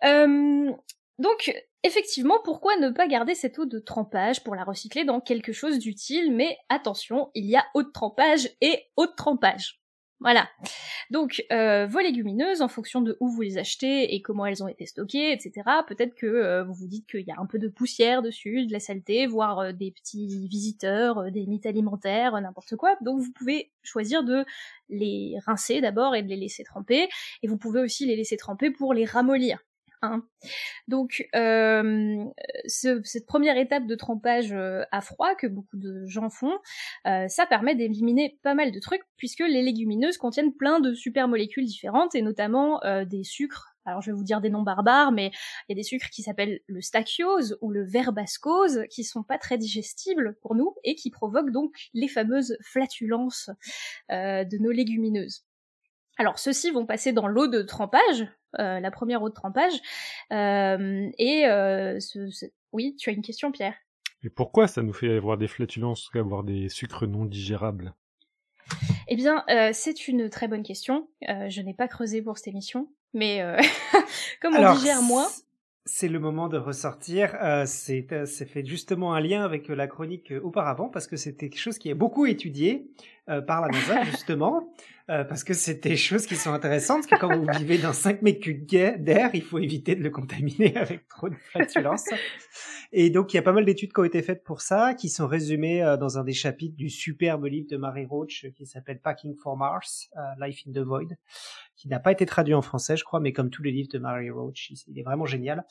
Euh, donc, effectivement, pourquoi ne pas garder cette eau de trempage pour la recycler dans quelque chose d'utile? Mais attention, il y a eau de trempage et eau de trempage. Voilà. Donc, euh, vos légumineuses, en fonction de où vous les achetez et comment elles ont été stockées, etc., peut-être que euh, vous vous dites qu'il y a un peu de poussière dessus, de la saleté, voire euh, des petits visiteurs, euh, des mythes alimentaires, n'importe quoi. Donc, vous pouvez choisir de les rincer d'abord et de les laisser tremper. Et vous pouvez aussi les laisser tremper pour les ramollir. Hein. Donc euh, ce, cette première étape de trempage euh, à froid que beaucoup de gens font, euh, ça permet d'éliminer pas mal de trucs puisque les légumineuses contiennent plein de super molécules différentes et notamment des sucres. Alors je vais vous dire des noms barbares, mais il y a des sucres qui s'appellent le stachyose ou le verbascose qui sont pas très digestibles pour nous et qui provoquent donc les fameuses flatulences de nos légumineuses. Alors ceux-ci vont passer dans l'eau de trempage, la première eau de trempage, et ce, oui, tu as une question, Pierre. Et pourquoi ça nous fait avoir des flatulences, avoir des sucres non digérables? Eh bien, c'est une très bonne question. je n'ai pas creusé pour cette émission, mais comme on digère moins. C'est le moment de ressortir. Euh, c'est fait justement un lien avec la chronique auparavant parce que c'était quelque chose qui est beaucoup étudié par la NASA justement. Euh, parce que c'est des choses qui sont intéressantes, parce que quand vous vivez dans 5 mètres cubes d'air, il faut éviter de le contaminer avec trop de flatulences. Et donc, il y a pas mal d'études qui ont été faites pour ça, qui sont résumées euh, dans un des chapitres du superbe livre de Mary Roach qui s'appelle Packing for Mars, euh, Life in the Void, qui n'a pas été traduit en français, je crois, mais comme tous les livres de Mary Roach, il est vraiment génial.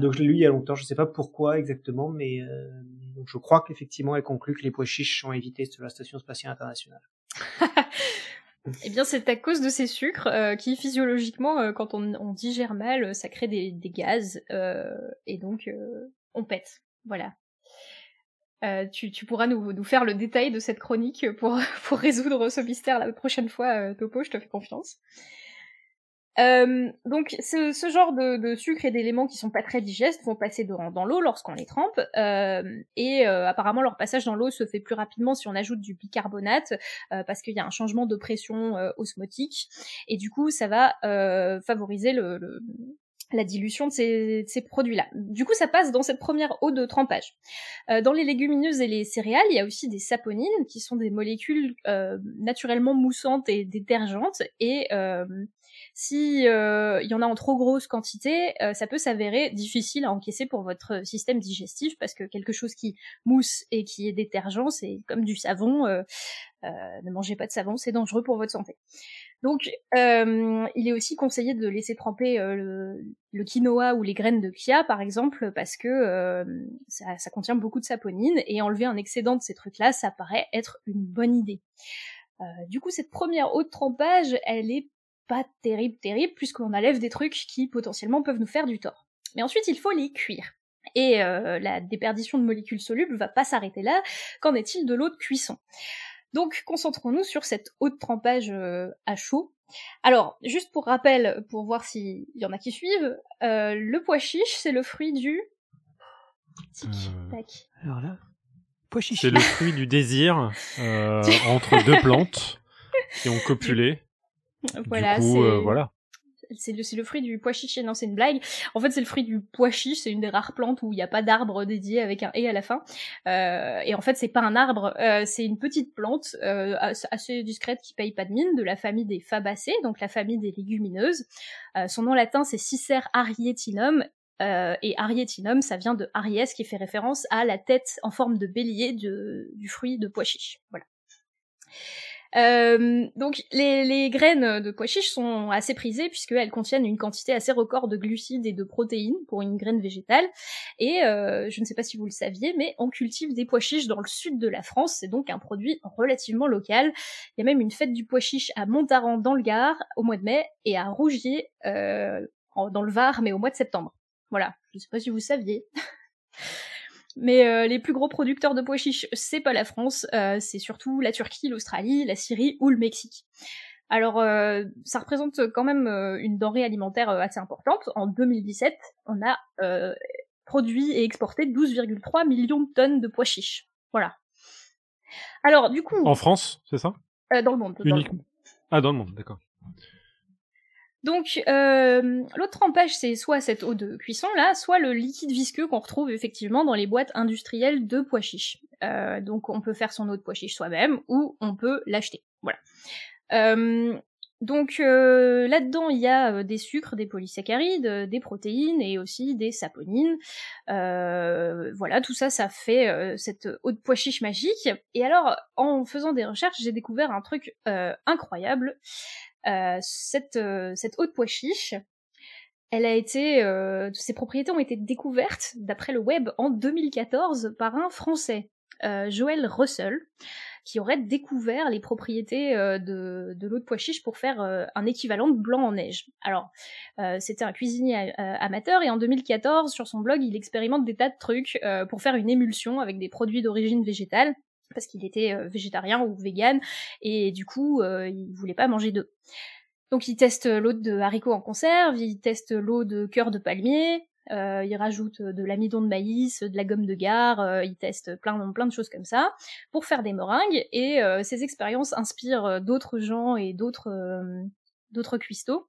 Donc, je l'ai lu il y a longtemps, je ne sais pas pourquoi exactement, mais donc je crois qu'effectivement, elle conclut que les pois chiches sont évités sur la Station spatiale internationale. Eh bien, c'est à cause de ces sucres euh, qui, physiologiquement, euh, quand on, digère mal, euh, ça crée des, gaz et donc on pète. Voilà. Tu, pourras nous, nous, faire le détail de cette chronique pour, pour résoudre ce mystère la prochaine fois, Topo, je te fais confiance. Euh, donc ce, ce, genre de, de sucre et d'éléments qui sont pas très digestes vont passer dans, l'eau lorsqu'on les trempe euh, et euh, apparemment leur passage dans l'eau se fait plus rapidement si on ajoute du bicarbonate euh, parce qu'il y a un changement de pression euh, osmotique et du coup ça va favoriser le, le, la dilution de ces, ces produits-là. Du coup, ça passe dans cette première eau de trempage. Euh, dans les légumineuses et les céréales, il y a aussi des saponines, qui sont des molécules euh, naturellement moussantes et détergentes, et euh, si euh, il y en a en trop grosse quantité, euh, ça peut s'avérer difficile à encaisser pour votre système digestif parce que quelque chose qui mousse et qui est détergent, c'est comme du savon. Euh, ne mangez pas de savon, c'est dangereux pour votre santé. Donc, il est aussi conseillé de laisser tremper le, quinoa ou les graines de chia, par exemple, parce que ça, ça, contient beaucoup de saponine, et enlever un excédent de ces trucs-là, ça paraît être une bonne idée. du coup, cette première eau de trempage, elle est pas terrible, terrible, puisqu'on enlève des trucs qui potentiellement peuvent nous faire du tort. Mais ensuite, il faut les cuire. Et euh, la déperdition de molécules solubles va pas s'arrêter là. Qu'en est-il de l'eau de cuisson? Donc, concentrons-nous sur cette eau de trempage euh, à chaud. Alors, juste pour rappel, pour voir s'il y en a qui suivent, euh, le pois chiche, c'est le fruit du... Tac. Alors là, pois chiche. C'est le fruit du désir entre deux plantes qui ont copulé. Voilà, c'est euh, voilà. C'est le, le, fruit du pois chiche, non c'est une blague. En fait c'est le fruit du pois chiche, c'est une des rares plantes où il n'y a pas d'arbre dédié avec un « et » à la fin. Euh, et en fait c'est pas un arbre, euh, c'est une petite plante euh, assez discrète qui paye pas de mine, de la famille des Fabacées, donc la famille des légumineuses. Euh, son nom latin c'est Cicer arietinum, euh, et arietinum, ça vient de Aries, qui fait référence à la tête en forme de bélier de, du fruit de pois chiche. Voilà. Euh, donc les, graines de pois chiche sont assez prisées puisqu'elles contiennent une quantité assez record de glucides et de protéines pour une graine végétale. Et euh, je ne sais pas si vous le saviez, mais on cultive des pois chiches dans le sud de la France, c'est donc un produit relativement local. Il y a même une fête du pois chiche à Montaran dans le Gard au mois de mai et à Rougier euh, dans le Var mais au mois de septembre. Voilà, je ne sais pas si vous saviez. Mais euh, les plus gros producteurs de pois chiches, c'est pas la France, euh, c'est surtout la Turquie, l'Australie, la Syrie ou le Mexique. Alors, euh, ça représente quand même une denrée alimentaire assez importante. En 2017, on a produit et exporté 12,3 millions de tonnes de pois chiches. Voilà. Alors, du coup... En France, c'est ça? Dans le monde. Uniquement? Ah, dans le monde, d'accord. Donc euh, l'autre trempage, c'est soit cette eau de cuisson là, soit le liquide visqueux qu'on retrouve effectivement dans les boîtes industrielles de pois chiches. Euh, donc on peut faire son eau de pois chiche soi-même ou on peut l'acheter. Voilà. Euh, donc là-dedans, il y a des sucres, des polysaccharides, des protéines et aussi des saponines. voilà, tout ça, ça fait cette eau de pois chiche magique. Et alors, en faisant des recherches, j'ai découvert un truc incroyable. Euh, cette, euh, cette eau de pois chiche, elle a été, euh, ses propriétés ont été découvertes d'après le web en 2014 par un Français, Joël Russell, qui aurait découvert les propriétés de, de l'eau de pois chiche pour faire un équivalent de blanc en neige. Alors, c'était un cuisinier amateur et en 2014, sur son blog, il expérimente des tas de trucs pour faire une émulsion avec des produits d'origine végétale parce qu'il était végétarien ou vegan et du coup il voulait pas manger d'œufs. Donc ils testent l'eau de haricots en conserve, ils testent l'eau de cœur de palmier, ils rajoutent de l'amidon de maïs, de la gomme de gare, ils testent plein, de choses comme ça pour faire des meringues. Et ces expériences inspirent d'autres gens et d'autres d'autres cuistots.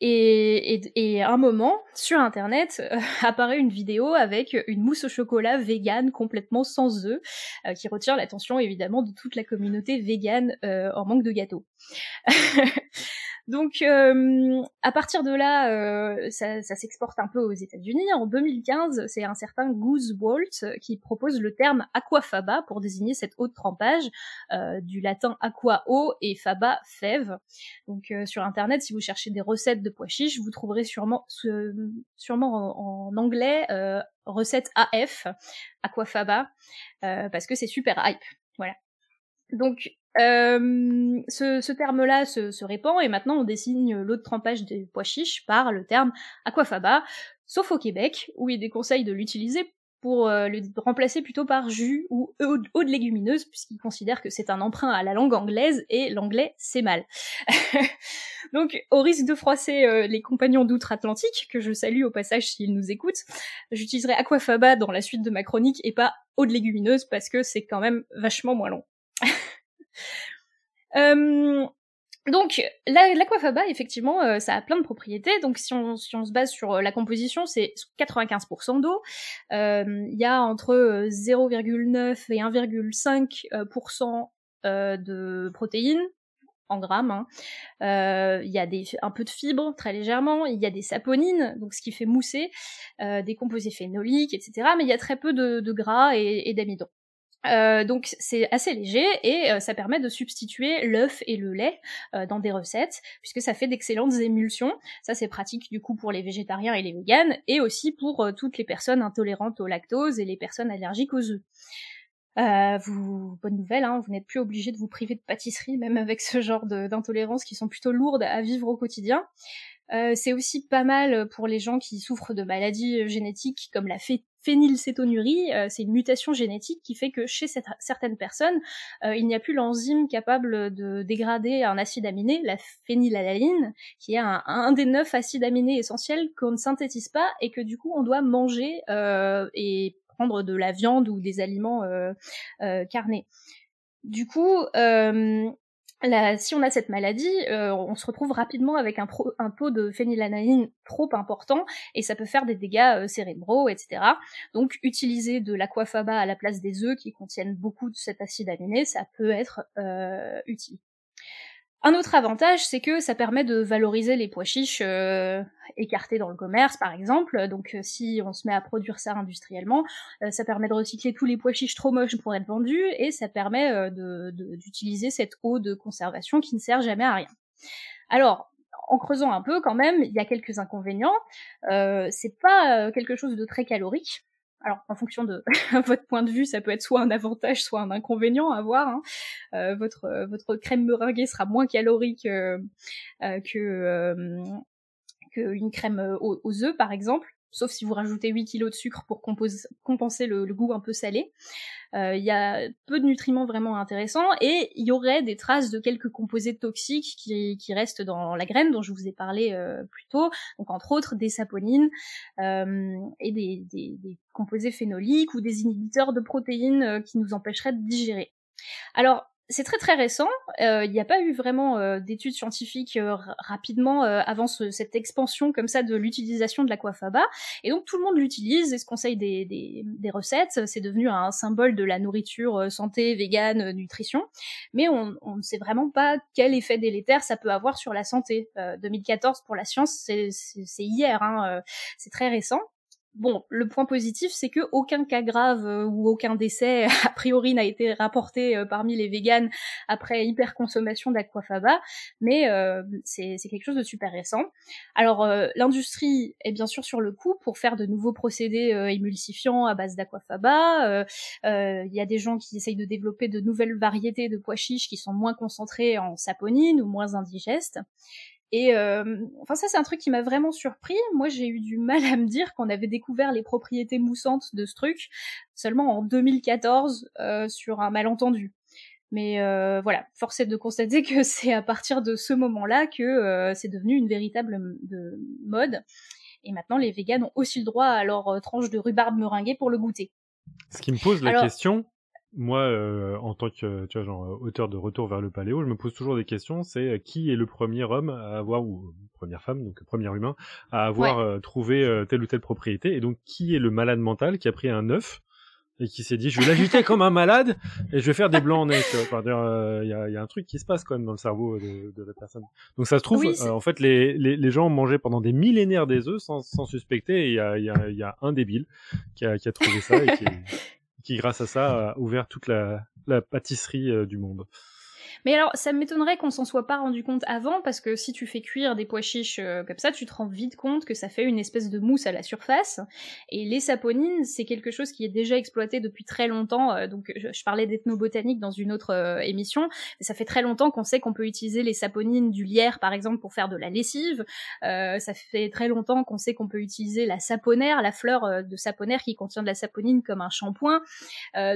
Et, et, à un moment, sur internet, euh, apparaît une vidéo avec une mousse au chocolat végane complètement sans œufs, euh, qui retire l'attention évidemment de toute la communauté végane euh, en manque de gâteau. Donc euh, à partir de là, euh, ça, ça s'exporte un peu aux États-Unis. En 2015, c'est un certain Goose Walt qui propose le terme aquafaba pour désigner cette eau de trempage, euh, du latin aqua eau et faba fève. Donc sur internet, si vous cherchez des recettes de pois chiches, vous trouverez sûrement sûrement en, anglais recette AF aquafaba parce que c'est super hype. Voilà. Donc euh, ce, ce terme-là se, se, répand et maintenant on désigne l'eau de trempage des pois chiches par le terme aquafaba, sauf au Québec où il déconseille de l'utiliser pour euh, le remplacer plutôt par jus ou eau, de légumineuse puisqu'il considère que c'est un emprunt à la langue anglaise et l'anglais c'est mal. Donc au risque de froisser euh, les compagnons d'outre-Atlantique, que je salue au passage s'ils nous écoutent, j'utiliserai aquafaba dans la suite de ma chronique et pas eau de légumineuse parce que c'est quand même vachement moins long. Euh, donc, l'aquafaba, effectivement, euh, ça a plein de propriétés. Donc, si on, si on se base sur euh, la composition, c'est 95% d'eau. Il y a entre 0,9 et 1,5% de protéines en grammes. Il hein. y a un peu de fibres, très légèrement. Il y a des saponines, donc ce qui fait mousser, des composés phénoliques, etc. Mais il y a très peu de, de gras et, et d'amidon. Euh, donc c'est assez léger et euh, ça permet de substituer l'œuf et le lait euh, dans des recettes puisque ça fait d'excellentes émulsions. Ça c'est pratique du coup pour les végétariens et les véganes et aussi pour toutes les personnes intolérantes au lactose et les personnes allergiques aux œufs. vous, bonne nouvelle, hein, vous n'êtes plus obligé de vous priver de pâtisserie, même avec ce genre d'intolérances qui sont plutôt lourdes à vivre au quotidien. Euh, c'est aussi pas mal pour les gens qui souffrent de maladies génétiques comme la phénylcétonurie. Euh, c'est une mutation génétique qui fait que chez certaines personnes, euh, il n'y a plus l'enzyme capable de dégrader un acide aminé, la phénylalanine, qui est un, des neuf acides aminés essentiels qu'on ne synthétise pas et que du coup on doit manger et prendre de la viande ou des aliments carnés. Du coup, si on a cette maladie, euh, on se retrouve rapidement avec un, un, taux de phénylalanine trop important et ça peut faire des dégâts euh, cérébraux, etc. Donc utiliser de l'aquafaba à la place des œufs qui contiennent beaucoup de cet acide aminé, ça peut être euh, utile. Un autre avantage, c'est que ça permet de valoriser les pois chiches euh, écartés dans le commerce, par exemple. Donc, euh, si on se met à produire ça industriellement, euh, ça permet de recycler tous les pois chiches trop moches pour être vendus, et ça permet d'utiliser cette eau de conservation qui ne sert jamais à rien. Alors, en creusant un peu, quand même, il y a quelques inconvénients. c'est pas quelque chose de très calorique alors en fonction de votre point de vue, ça peut être soit un avantage, soit un inconvénient à voir. Hein. Euh, votre euh, votre crème meringuée sera moins calorique euh, que qu'une crème aux œufs par exemple sauf si vous rajoutez 8 kg de sucre pour compenser le, goût un peu salé. Euh, il y a peu de nutriments vraiment intéressants et il y aurait des traces de quelques composés toxiques qui, restent dans la graine dont je vous ai parlé euh, plus tôt, donc entre autres des saponines euh, et des, des, composés phénoliques ou des inhibiteurs de protéines qui nous empêcheraient de digérer. Alors, c'est très très récent. Euh, il n'y a pas eu vraiment euh, d'études scientifiques euh, rapidement avant cette expansion comme ça de l'utilisation de l'aquafaba. Et donc tout le monde l'utilise et se conseille des, recettes. C'est devenu un symbole de la nourriture santé, végane, nutrition. Mais on, ne sait vraiment pas quel effet délétère ça peut avoir sur la santé. 2014 pour la science, c'est hier, hein, c'est très récent. Bon, le point positif, c'est que aucun cas grave euh, ou aucun décès a priori n'a été rapporté euh, parmi les véganes après hyperconsommation d'aquafaba, mais euh, c'est quelque chose de super récent. Alors l'industrie est bien sûr sur le coup pour faire de nouveaux procédés émulsifiants à base d'aquafaba. Il y a des gens qui essayent de développer de nouvelles variétés de pois chiches qui sont moins concentrées en saponine ou moins indigestes. Et euh, enfin ça c'est un truc qui m'a vraiment surpris. Moi j'ai eu du mal à me dire qu'on avait découvert les propriétés moussantes de ce truc seulement en 2014 euh, sur un malentendu. Mais euh, voilà, force est de constater que c'est à partir de ce moment-là que euh, c'est devenu une véritable de mode. Et maintenant, les véganes ont aussi le droit à leur tranche de rhubarbe meringuée pour le goûter. Ce qui me pose la question, moi, euh, en tant que tu vois, genre, auteur de Retour vers le Paléo, je me pose toujours des questions. C'est euh, qui est le premier homme à avoir ou première femme, donc premier humain, à avoir trouvé telle ou telle propriété, et donc qui est le malade mental qui a pris un œuf et qui s'est dit je vais l'agiter comme un malade et je vais faire des blancs en neige. Il euh, y, a, y, a, un truc qui se passe quand même dans le cerveau de, de la personne. Donc ça se trouve, euh, en fait, les, les, les, gens ont mangé pendant des millénaires des œufs sans, sans suspecter. Et il y a, y, a, y a un débile qui a, qui a trouvé ça et qui, qui, grâce à ça, a ouvert toute la, la pâtisserie euh, du monde. Mais alors, ça m'étonnerait qu'on s'en soit pas rendu compte avant, parce que si tu fais cuire des pois chiches euh, comme ça, tu te rends vite compte que ça fait une espèce de mousse à la surface. Et les saponines, c'est quelque chose qui est déjà exploité depuis très longtemps. Euh, donc, je, parlais d'ethnobotanique dans une autre euh, émission, mais ça fait très longtemps qu'on sait qu'on peut utiliser les saponines du lierre, par exemple, pour faire de la lessive. ça fait très longtemps qu'on sait qu'on peut utiliser la saponaire, la fleur de saponaire qui contient de la saponine comme un shampoing.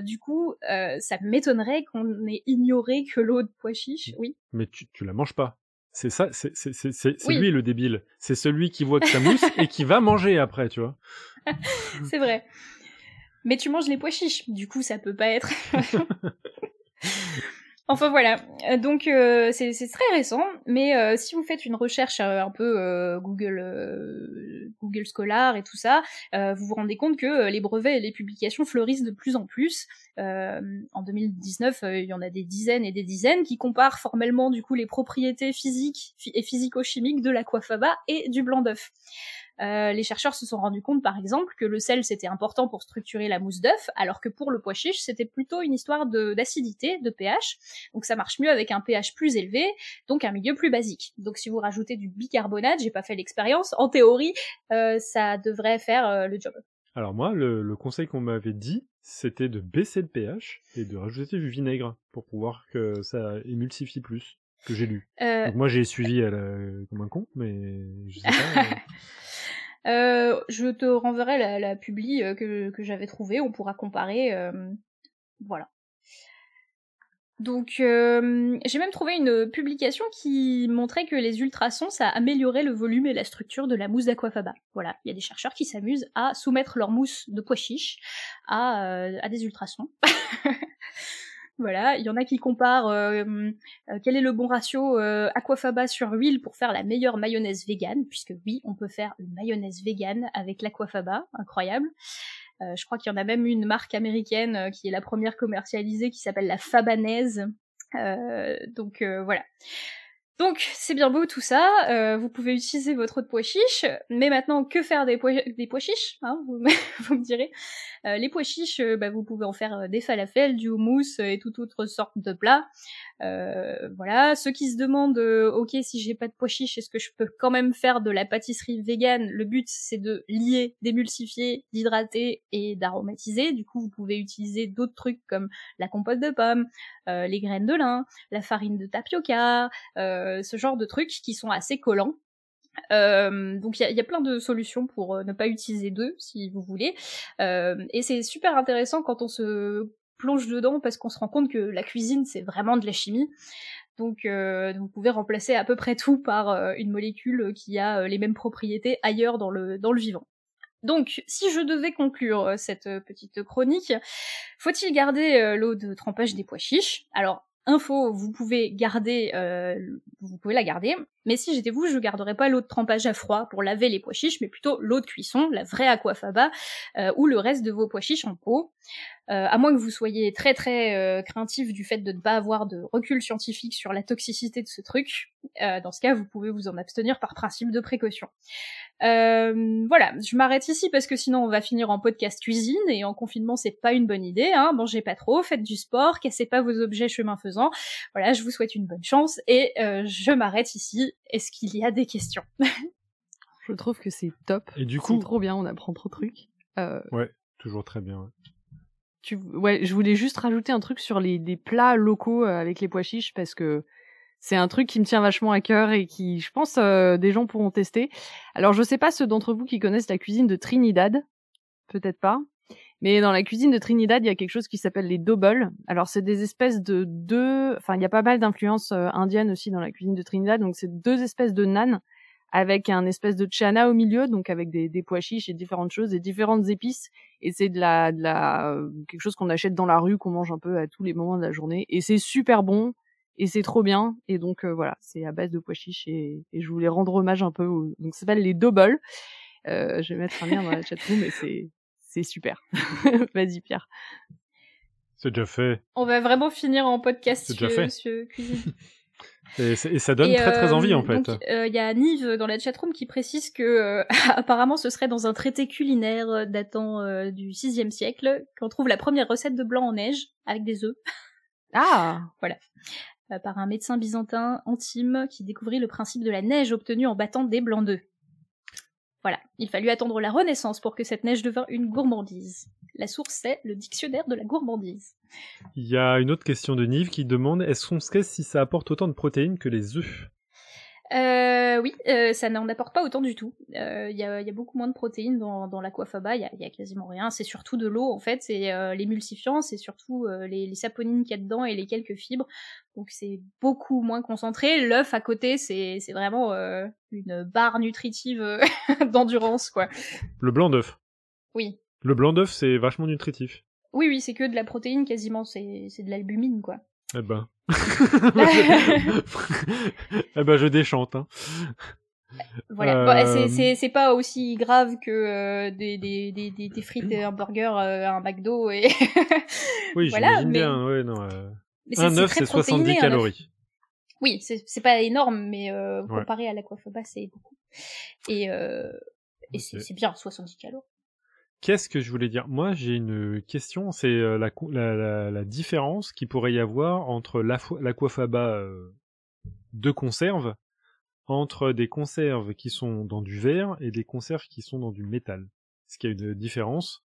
du coup, ça m'étonnerait qu'on ait ignoré que l'eau pois chiche, oui. Mais tu, tu la manges pas. C'est ça, c'est lui le débile. C'est celui qui voit que ça mousse et qui va manger après, tu vois. c'est vrai. Mais tu manges les pois chiches, du coup ça peut pas être. Enfin voilà, euh, donc euh, c'est très récent, mais euh, si vous faites une recherche un peu Google Google Scholar et tout ça, vous vous rendez compte que les brevets et les publications fleurissent de plus en plus. en 2019, il y en a des dizaines et des dizaines qui comparent formellement du coup les propriétés physiques et physico-chimiques de l'aquafaba et du blanc d'œuf. Euh, les chercheurs se sont rendus compte, par exemple, que le sel c'était important pour structurer la mousse d'œuf, alors que pour le pois chiche c'était plutôt une histoire d'acidité, de, pH. Donc ça marche mieux avec un pH plus élevé, donc un milieu plus basique. Donc si vous rajoutez du bicarbonate, j'ai pas fait l'expérience, en théorie, euh, ça devrait faire euh, le job. Alors moi, le, conseil qu'on m'avait dit, c'était de baisser le pH et de rajouter du vinaigre pour pouvoir que ça émulsifie plus que j'ai lu. Donc moi j'ai suivi comme un con, mais je sais pas. Euh, je te renverrai la, la publi euh, que, j'avais trouvée, on pourra comparer. Euh, voilà. Donc j'ai même trouvé une publication qui montrait que les ultrasons, ça améliorait le volume et la structure de la mousse d'aquafaba. Voilà, il y a des chercheurs qui s'amusent à soumettre leur mousse de pois chiche à, à des ultrasons. Voilà, il y en a qui comparent euh, euh, quel est le bon ratio euh, aquafaba sur huile pour faire la meilleure mayonnaise végane, puisque oui, on peut faire une mayonnaise végane avec l'aquafaba, incroyable. je crois qu'il y en a même une marque américaine qui est la première commercialisée qui s'appelle la Fabanaise. donc voilà. Donc c'est bien beau tout ça, euh, vous pouvez utiliser votre eau de pois chiche, mais maintenant que faire des pois, des pois chiches hein, vous, me direz. Euh, les pois chiches, euh, bah, vous pouvez en faire des falafels, du houmous et toute autre sorte de plats. voilà, ceux qui se demandent, ok si j'ai pas de pois chiches, est-ce que je peux quand même faire de la pâtisserie végane? Le but c'est de lier, d'émulsifier, d'hydrater et d'aromatiser. Du coup vous pouvez utiliser d'autres trucs comme la compote de pommes, les graines de lin, la farine de tapioca. Ce genre de trucs qui sont assez collants. Euh, donc il y, a, plein de solutions pour euh, ne pas utiliser d'eux si vous voulez. et c'est super intéressant quand on se plonge dedans parce qu'on se rend compte que la cuisine c'est vraiment de la chimie. Donc vous pouvez remplacer à peu près tout par une molécule qui a les mêmes propriétés ailleurs dans le, dans le vivant. Donc, si je devais conclure cette petite chronique, faut-il garder l'eau de trempage des pois chiches? Alors, info, vous pouvez garder, euh, vous pouvez la garder. Mais si j'étais vous, je garderais pas l'eau de trempage à froid pour laver les pois chiches, mais plutôt l'eau de cuisson, la vraie aquafaba, euh, ou le reste de vos pois chiches en pot. Euh, à moins que vous soyez très très euh, craintif du fait de ne pas avoir de recul scientifique sur la toxicité de ce truc. Euh, dans ce cas, vous pouvez vous en abstenir par principe de précaution. Euh, voilà, je m'arrête ici parce que sinon on va finir en podcast cuisine et en confinement c'est pas une bonne idée. Hein. Mangez pas trop, faites du sport, cassez pas vos objets chemin faisant. Voilà, je vous souhaite une bonne chance et je m'arrête ici. Est-ce qu'il y a des questions? Je trouve que c'est top. Et du coup, trop bien, on apprend trop de trucs. Ouais, toujours très bien. Ouais, je voulais juste rajouter un truc sur les des plats locaux avec les pois chiches parce que c'est un truc qui me tient vachement à cœur et qui, je pense, euh, des gens pourront tester. Alors, je sais pas ceux d'entre vous qui connaissent la cuisine de Trinidad, peut-être pas, Mais dans la cuisine de Trinidad, il y a quelque chose qui s'appelle les doubles. Alors c'est des espèces de deux, enfin il y a pas mal d'influences euh, indiennes aussi dans la cuisine de Trinidad, donc c'est deux espèces de nanes avec un espèce de chana au milieu, donc avec des, des pois chiches et différentes choses et différentes épices. Et c'est de la, de la euh, quelque chose qu'on achète dans la rue, qu'on mange un peu à tous les moments de la journée. Et c'est super bon et c'est trop bien. Et donc euh, voilà, c'est à base de pois chiches et, et, je voulais rendre hommage un peu. Au... Donc ça s'appelle les doubles. Euh, je vais mettre un lien dans la chatroom, mais c'est c'est super. Vas-y Pierre. C'est déjà fait. On va vraiment finir en podcast C'est déjà fait. sur cuisine. Et, et, ça donne Et, très très euh, envie en fait. donc, euh, Il y a Nive dans la chatroom qui précise que euh, apparemment ce serait dans un traité culinaire datant euh, du 6 siècle qu'on trouve la première recette de blanc en neige avec des œufs. Ah Voilà. Par un médecin byzantin Antime qui découvrit le principe de la neige obtenue en battant des blancs d'œufs. Voilà, il fallut attendre la Renaissance pour que cette neige devint une gourmandise. La source c'est le dictionnaire de la gourmandise. Il y a une autre question de Nive qui demande est-ce qu'on sait si ça apporte autant de protéines que les œufs? Euh, oui, euh, ça n'en apporte pas autant du tout. Euh, Il y, a, y a beaucoup moins de protéines dans, dans l'aquafaba, il y a, y a quasiment rien. C'est surtout de l'eau en fait, c'est euh, l'émulsifiant, c'est surtout les, les saponines qu'il y a dedans et les quelques fibres. Donc c'est beaucoup moins concentré. L'œuf à côté, c'est vraiment une barre nutritive d'endurance quoi. Le blanc d'œuf? Oui, Le blanc d'œuf, c'est vachement nutritif. oui, oui, c'est que de la protéine quasiment, c'est c'est de l'albumine quoi. Eh ben. eh ben, je déchante. Hein. Voilà, Euh, Bon, c'est- c'est c'est pas aussi grave que euh, des, des, des, des, frites et un burger euh, un McDo et Oui, voilà, mais, bien. Ouais, non, euh, mais Un œuf, c'est 70 protéiné, un œuf. calories. Oui, c'est c'est pas énorme, mais euh, Ouais. comparé à l'aquafaba, c'est beaucoup. Et, euh, et c'est Ok. c'est bien, 70 calories. Qu'est-ce que je voulais dire? Moi, j'ai une question. C'est euh, la, différence qu'il pourrait y avoir entre l'aquafaba euh, de conserve, entre des conserves qui sont dans du verre et des conserves qui sont dans du métal. Est-ce qu'il y a une différence?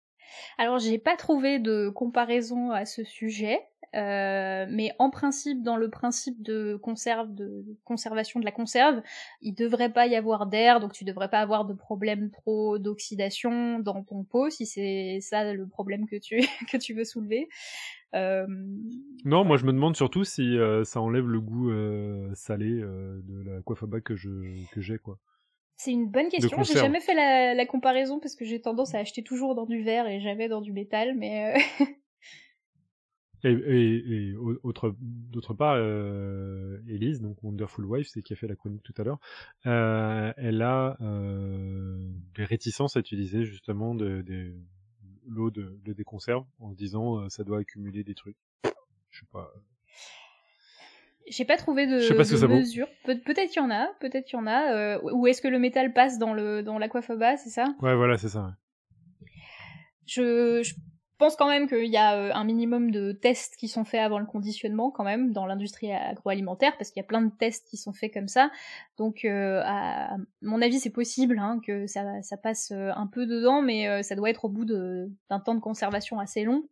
Alors, j'ai pas trouvé de comparaison à ce sujet, euh, mais en principe, dans le principe de conserve, de conservation de la conserve, il devrait pas y avoir d'air, donc tu devrais pas avoir de problème trop d'oxydation dans ton pot, si c'est ça le problème que tu que tu veux soulever. Euh, Non, moi je me demande surtout si euh, ça enlève le goût salé de l'aquafaba que je que j'ai quoi. C'est une bonne question. J'ai jamais fait la, la comparaison parce que j'ai tendance à acheter toujours dans du verre et jamais dans du métal, mais euh, Et, et, et au- autre, d'autre part, euh, Elise, donc Wonderful Wife, c'est qui a fait la chronique tout à l'heure, euh, elle a euh, des réticences à utiliser justement de, de l'eau de, de des conserves en se disant euh, ça doit accumuler des trucs. Je sais pas. j'ai pas trouvé de, pas de mesure. Pe- peut-être qu'il y en a, peut-être qu'il y en a. Ou est-ce que le métal passe dans le dans l'aquafaba, c'est ça? Ouais, voilà, c'est ça. ouais. je, je pense quand même qu'il y a euh, un minimum de tests qui sont faits avant le conditionnement quand même dans l'industrie agroalimentaire parce qu'il y a plein de tests qui sont faits comme ça. Donc euh, à mon avis c'est possible hein, que ça, ça passe euh, un peu dedans mais ça doit être au bout d'un temps de conservation assez long.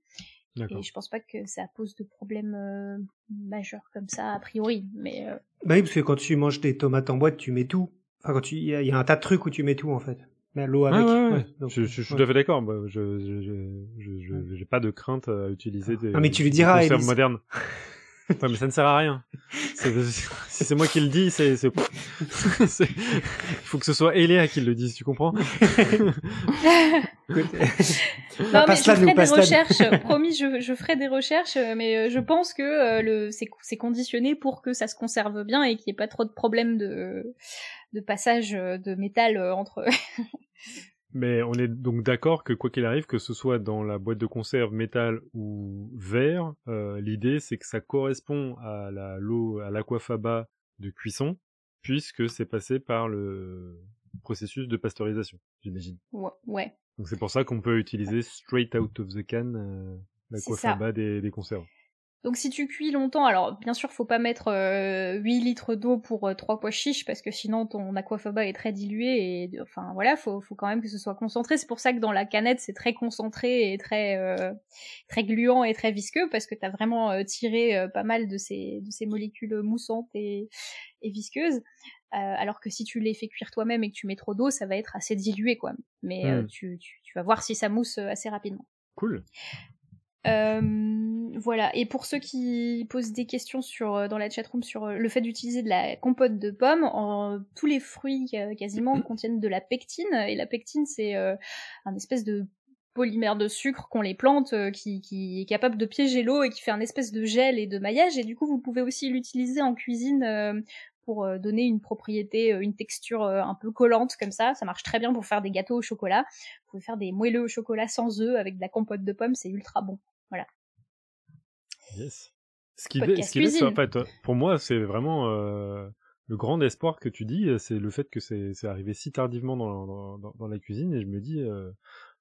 Et je pense pas que ça pose de problème euh, majeur comme ça a priori. Mais euh, Bah oui, parce que quand tu manges des tomates en boîte, tu mets tout. Enfin, quand tu, il y, a- il y a un tas de trucs où tu mets tout en fait. Mais l'eau avec. ouais, ouais. ouais, donc, je, suis tout à fait d'accord. Je, je, je, je, je- j'ai pas de crainte à utiliser des, Ah, mais tu lui des diras, conserves Élise. modernes. Ouais, mais ça ne sert à rien. C'est- si c'est moi qui le dis, c'est, c'est, c'est- il faut que ce soit Eléa qui le dise, tu comprends? Écoute, Non, mais passe-la je nous, ferai des recherches. Promis, je, je ferai des recherches, mais euh, je pense que euh, le c'est conditionné pour que ça se conserve bien et qu'il n'y ait pas trop de problèmes de de passage euh, de métal entre. Mais on est donc d'accord que quoi qu'il arrive, que ce soit dans la boîte de conserve métal ou verre, euh, l'idée c'est que ça correspond à la l'eau, à l'aquafaba de cuisson, puisque c'est passé par le processus de pasteurisation, j'imagine. ouais. ouais. Donc c'est pour ça qu'on peut utiliser straight out of the can euh, l'aquafaba des, des conserves. Donc si tu cuis longtemps, alors bien sûr faut pas mettre euh, 8 litres d'eau pour euh, 3 pois chiches parce que sinon ton aquafaba est très dilué et enfin voilà, faut, faut quand même que ce soit concentré. C'est pour ça que dans la canette c'est très concentré et très euh, très gluant et très visqueux parce que t'as vraiment euh, tiré euh, pas mal de ces de ces molécules moussantes et, et visqueuses. Euh, alors que si tu les fais cuire toi-même et que tu mets trop d'eau, ça va être assez dilué quoi. Mais euh, Mm. tu, tu, tu vas voir si ça mousse assez rapidement. Cool. Euh, voilà. Et pour ceux qui posent des questions sur euh, dans la chatroom sur euh, le fait d'utiliser de la compote de pommes, en, tous les fruits quasiment contiennent de la pectine et la pectine c'est un espèce de polymère de sucre qu'ont les plantes qui, qui, est capable de piéger l'eau et qui fait un espèce de gel et de maillage et du coup vous pouvez aussi l'utiliser en cuisine pour donner une propriété, une texture un peu collante comme ça. Ça marche très bien pour faire des gâteaux au chocolat. Vous pouvez faire des moelleux au chocolat sans œufs avec de la compote de pommes, c'est ultra bon. Voilà. Yes. Ce qui, est, en fait, pour moi, c'est vraiment euh, le grand espoir que tu dis, c'est le fait que c'est arrivé si tardivement dans, dans, dans, la cuisine, et je me dis, euh,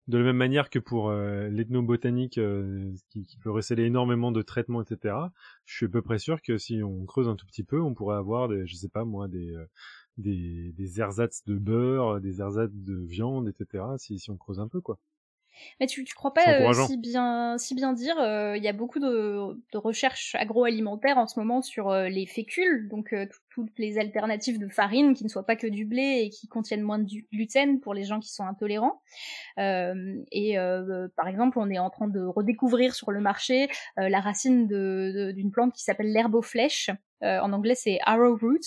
de la même manière que pour euh, l'ethnobotanique euh, qui, qui, peut recéler énormément de traitements, etc., je suis à peu près sûr que si on creuse un tout petit peu, on pourrait avoir des, je sais pas moi, des, euh, des, des ersatz de beurre, des ersatz de viande, etc., si, si on creuse un peu, quoi. Mais tu, tu crois pas euh, si bien si bien dire Il euh, y a beaucoup de, de, recherches agroalimentaires en ce moment sur euh, les fécules, donc toutes les alternatives de farine qui ne soient pas que du blé et qui contiennent moins de gluten pour les gens qui sont intolérants. et par exemple, on est en train de redécouvrir sur le marché la racine d'une plante qui s'appelle l'herbe aux flèches, euh, en anglais, c'est arrowroot.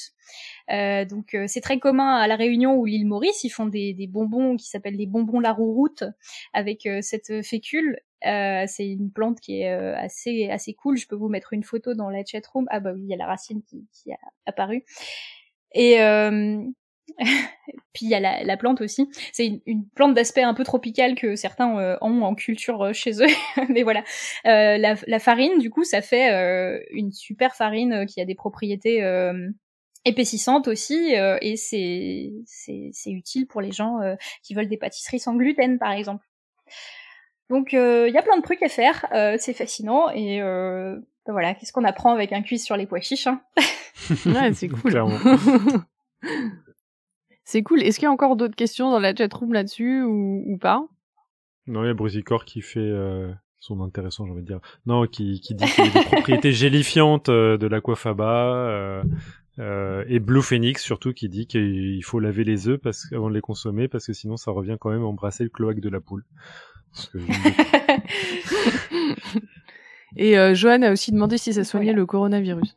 Euh, donc euh, c'est très commun à la Réunion ou l'île Maurice. Ils font des, des bonbons qui s'appellent des bonbons l'arrowroot avec cette fécule. c'est une plante qui est assez assez cool. Je peux vous mettre une photo dans la chat room. Ah bah oui, il y a la racine qui, qui a apparu. Et Puis il y a la, la plante aussi. C'est une, une, plante d'aspect un peu tropical que certains euh, ont en culture euh, chez eux. Mais voilà, euh, la, la, farine, du coup, ça fait une super farine qui a des propriétés épaississantes aussi, et c'est c'est utile pour les gens qui veulent des pâtisseries sans gluten, par exemple. Donc il y a plein de trucs à faire, c'est fascinant et voilà, qu'est-ce qu'on apprend avec un quiz sur les pois chiches hein? Ouais, c'est cool. C'est cool. Est-ce qu'il y a encore d'autres questions dans la chatroom là-dessus ou, ou pas? Non, il y a Brusicor qui fait euh, son intéressant, j'ai envie de dire. Non, qui, qui dit qu'il y a des propriétés gélifiantes euh, de l'aquafaba. Euh, euh, et Blue Phoenix surtout qui dit qu'il faut laver les œufs parce avant de les consommer parce que sinon ça revient quand même embrasser le cloaque de la poule. et euh, Johan a aussi demandé si ça soignait le coronavirus.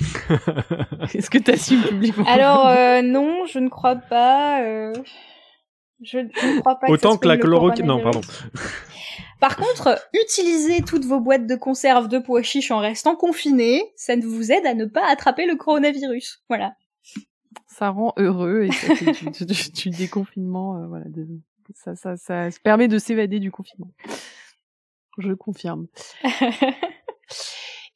Est-ce que tu assumes publiquement Alors euh, non, je ne crois pas. Euh... Je, ne crois pas. Autant que, la chloroquine. Non, pardon. Par contre, utilisez toutes vos boîtes de conserve de pois chiches en restant confinés, ça vous aide à ne pas attraper le coronavirus. Voilà. Ça rend heureux et ça fait du, du, du, déconfinement. Euh, voilà, de, ça, ça, ça, ça permet de s'évader du confinement. Je confirme.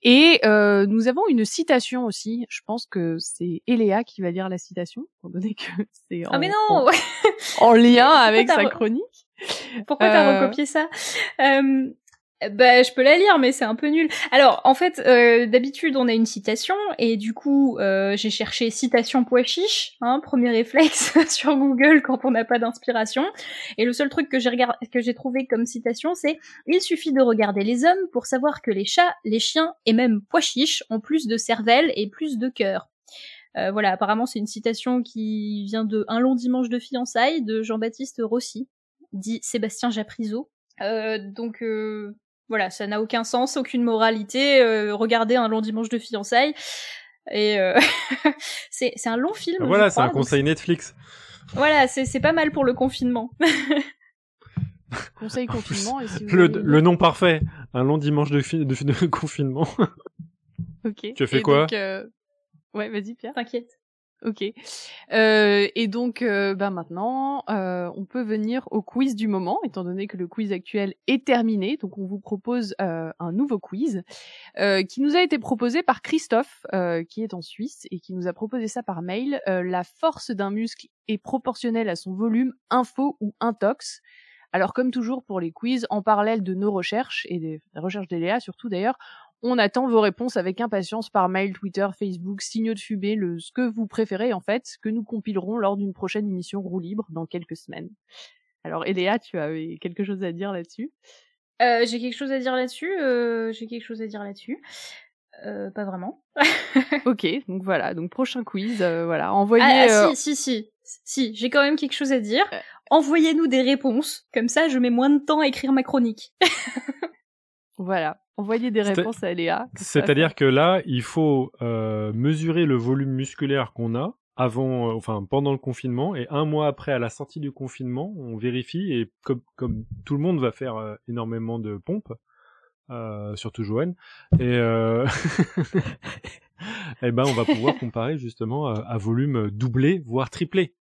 Et euh, nous avons une citation aussi. Je pense que c'est Eléa qui va lire la citation, étant donné que c'est en, mais non en, lien avec sa chronique. Pourquoi t'as euh... recopié ça? Euh, bah, je peux la lire, mais c'est un peu nul. Alors, en fait, euh, d'habitude, on a une citation, et du coup, euh, j'ai cherché citation pois chiche, hein, premier réflexe sur Google quand on n'a pas d'inspiration. Et le seul truc que j'ai que j'ai trouvé comme citation, c'est il suffit de regarder les hommes pour savoir que les chats, les chiens et même pois chiches ont plus de cervelle et plus de cœur. Euh, voilà, apparemment, c'est une citation qui vient de Un long dimanche de fiançailles de Jean-Baptiste Rossi, dit Sébastien Japrisot. Euh, donc voilà, ça n'a aucun sens, aucune moralité. Euh, regardez un long dimanche de fiançailles. Et euh, c'est un long film. Ah, voilà, c'est un conseil Netflix. Voilà, c'est pas mal pour le confinement. conseil confinement. Et si le, le, nom parfait, un long dimanche de, de, de confinement. ok. Tu as fait quoi donc, euh... Ouais, vas-y Pierre. T'inquiète. Ok. Euh, et donc, ben maintenant, euh, on peut venir au quiz du moment, étant donné que le quiz actuel est terminé. Donc, on vous propose euh, un nouveau quiz qui nous a été proposé par Christophe, qui est en Suisse, et qui nous a proposé ça par mail. la force d'un muscle est proportionnelle à son volume, info ou intox. Alors, comme toujours pour les quiz, en parallèle de nos recherches et des recherches d'Eléa surtout d'ailleurs, on attend vos réponses avec impatience par mail, Twitter, Facebook, signaux de fumée, le ce que vous préférez en fait, que nous compilerons lors d'une prochaine émission roue libre dans quelques semaines. Alors Eléa, tu as quelque chose à dire là-dessus? Euh, J'ai quelque chose à dire là-dessus. Euh, j'ai quelque chose à dire là-dessus. Euh, pas vraiment. ok, donc voilà, donc prochain quiz, euh, voilà, envoyez. Ah, ah si, si, si, si, j'ai quand même quelque chose à dire. envoyez-nous des réponses. Comme ça, je mets moins de temps à écrire ma chronique. voilà. Envoyez des réponses à Léa. C'est-à-dire que là, il faut euh, mesurer le volume musculaire qu'on a avant, euh, enfin pendant le confinement, et un mois après, à la sortie du confinement, on vérifie et comme comme tout le monde va faire euh, énormément de pompes, euh, surtout Joanne, et euh... eh ben on va pouvoir comparer justement à volume doublé voire triplé.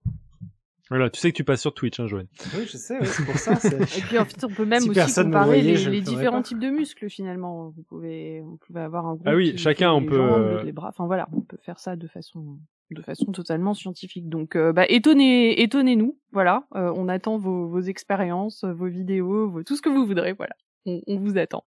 Voilà, tu sais que tu passes sur Twitch, hein, Joanne. Oui, je sais, oui, c'est pour ça. Et puis en fait, on peut même Si aussi comparer voyait, les, différents pas. types de muscles finalement. Vous pouvez, on pouvait avoir un groupe Ah oui, qui chacun, on les peut, jambes, euh, les bras. Enfin voilà, on peut faire ça de façon de façon totalement scientifique. Donc euh, bah étonnez étonnez-nous. Voilà, Euh, on attend vos, vos expériences, vos vidéos, vos- tout ce que vous voudrez. Voilà, on, on vous attend.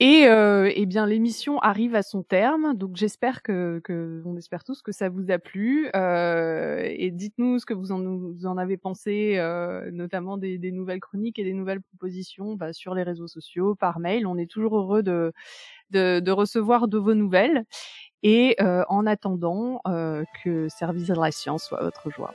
Et euh, eh bien l'émission arrive à son terme, donc j'espère que, que on espère tous que ça vous a plu euh, et dites-nous ce que vous en, vous en avez pensé, euh, notamment des, des nouvelles chroniques et des nouvelles propositions bah, sur les réseaux sociaux, par mail. On est toujours heureux de de, de recevoir de vos nouvelles et euh, en attendant euh, que service de la science soit votre joie.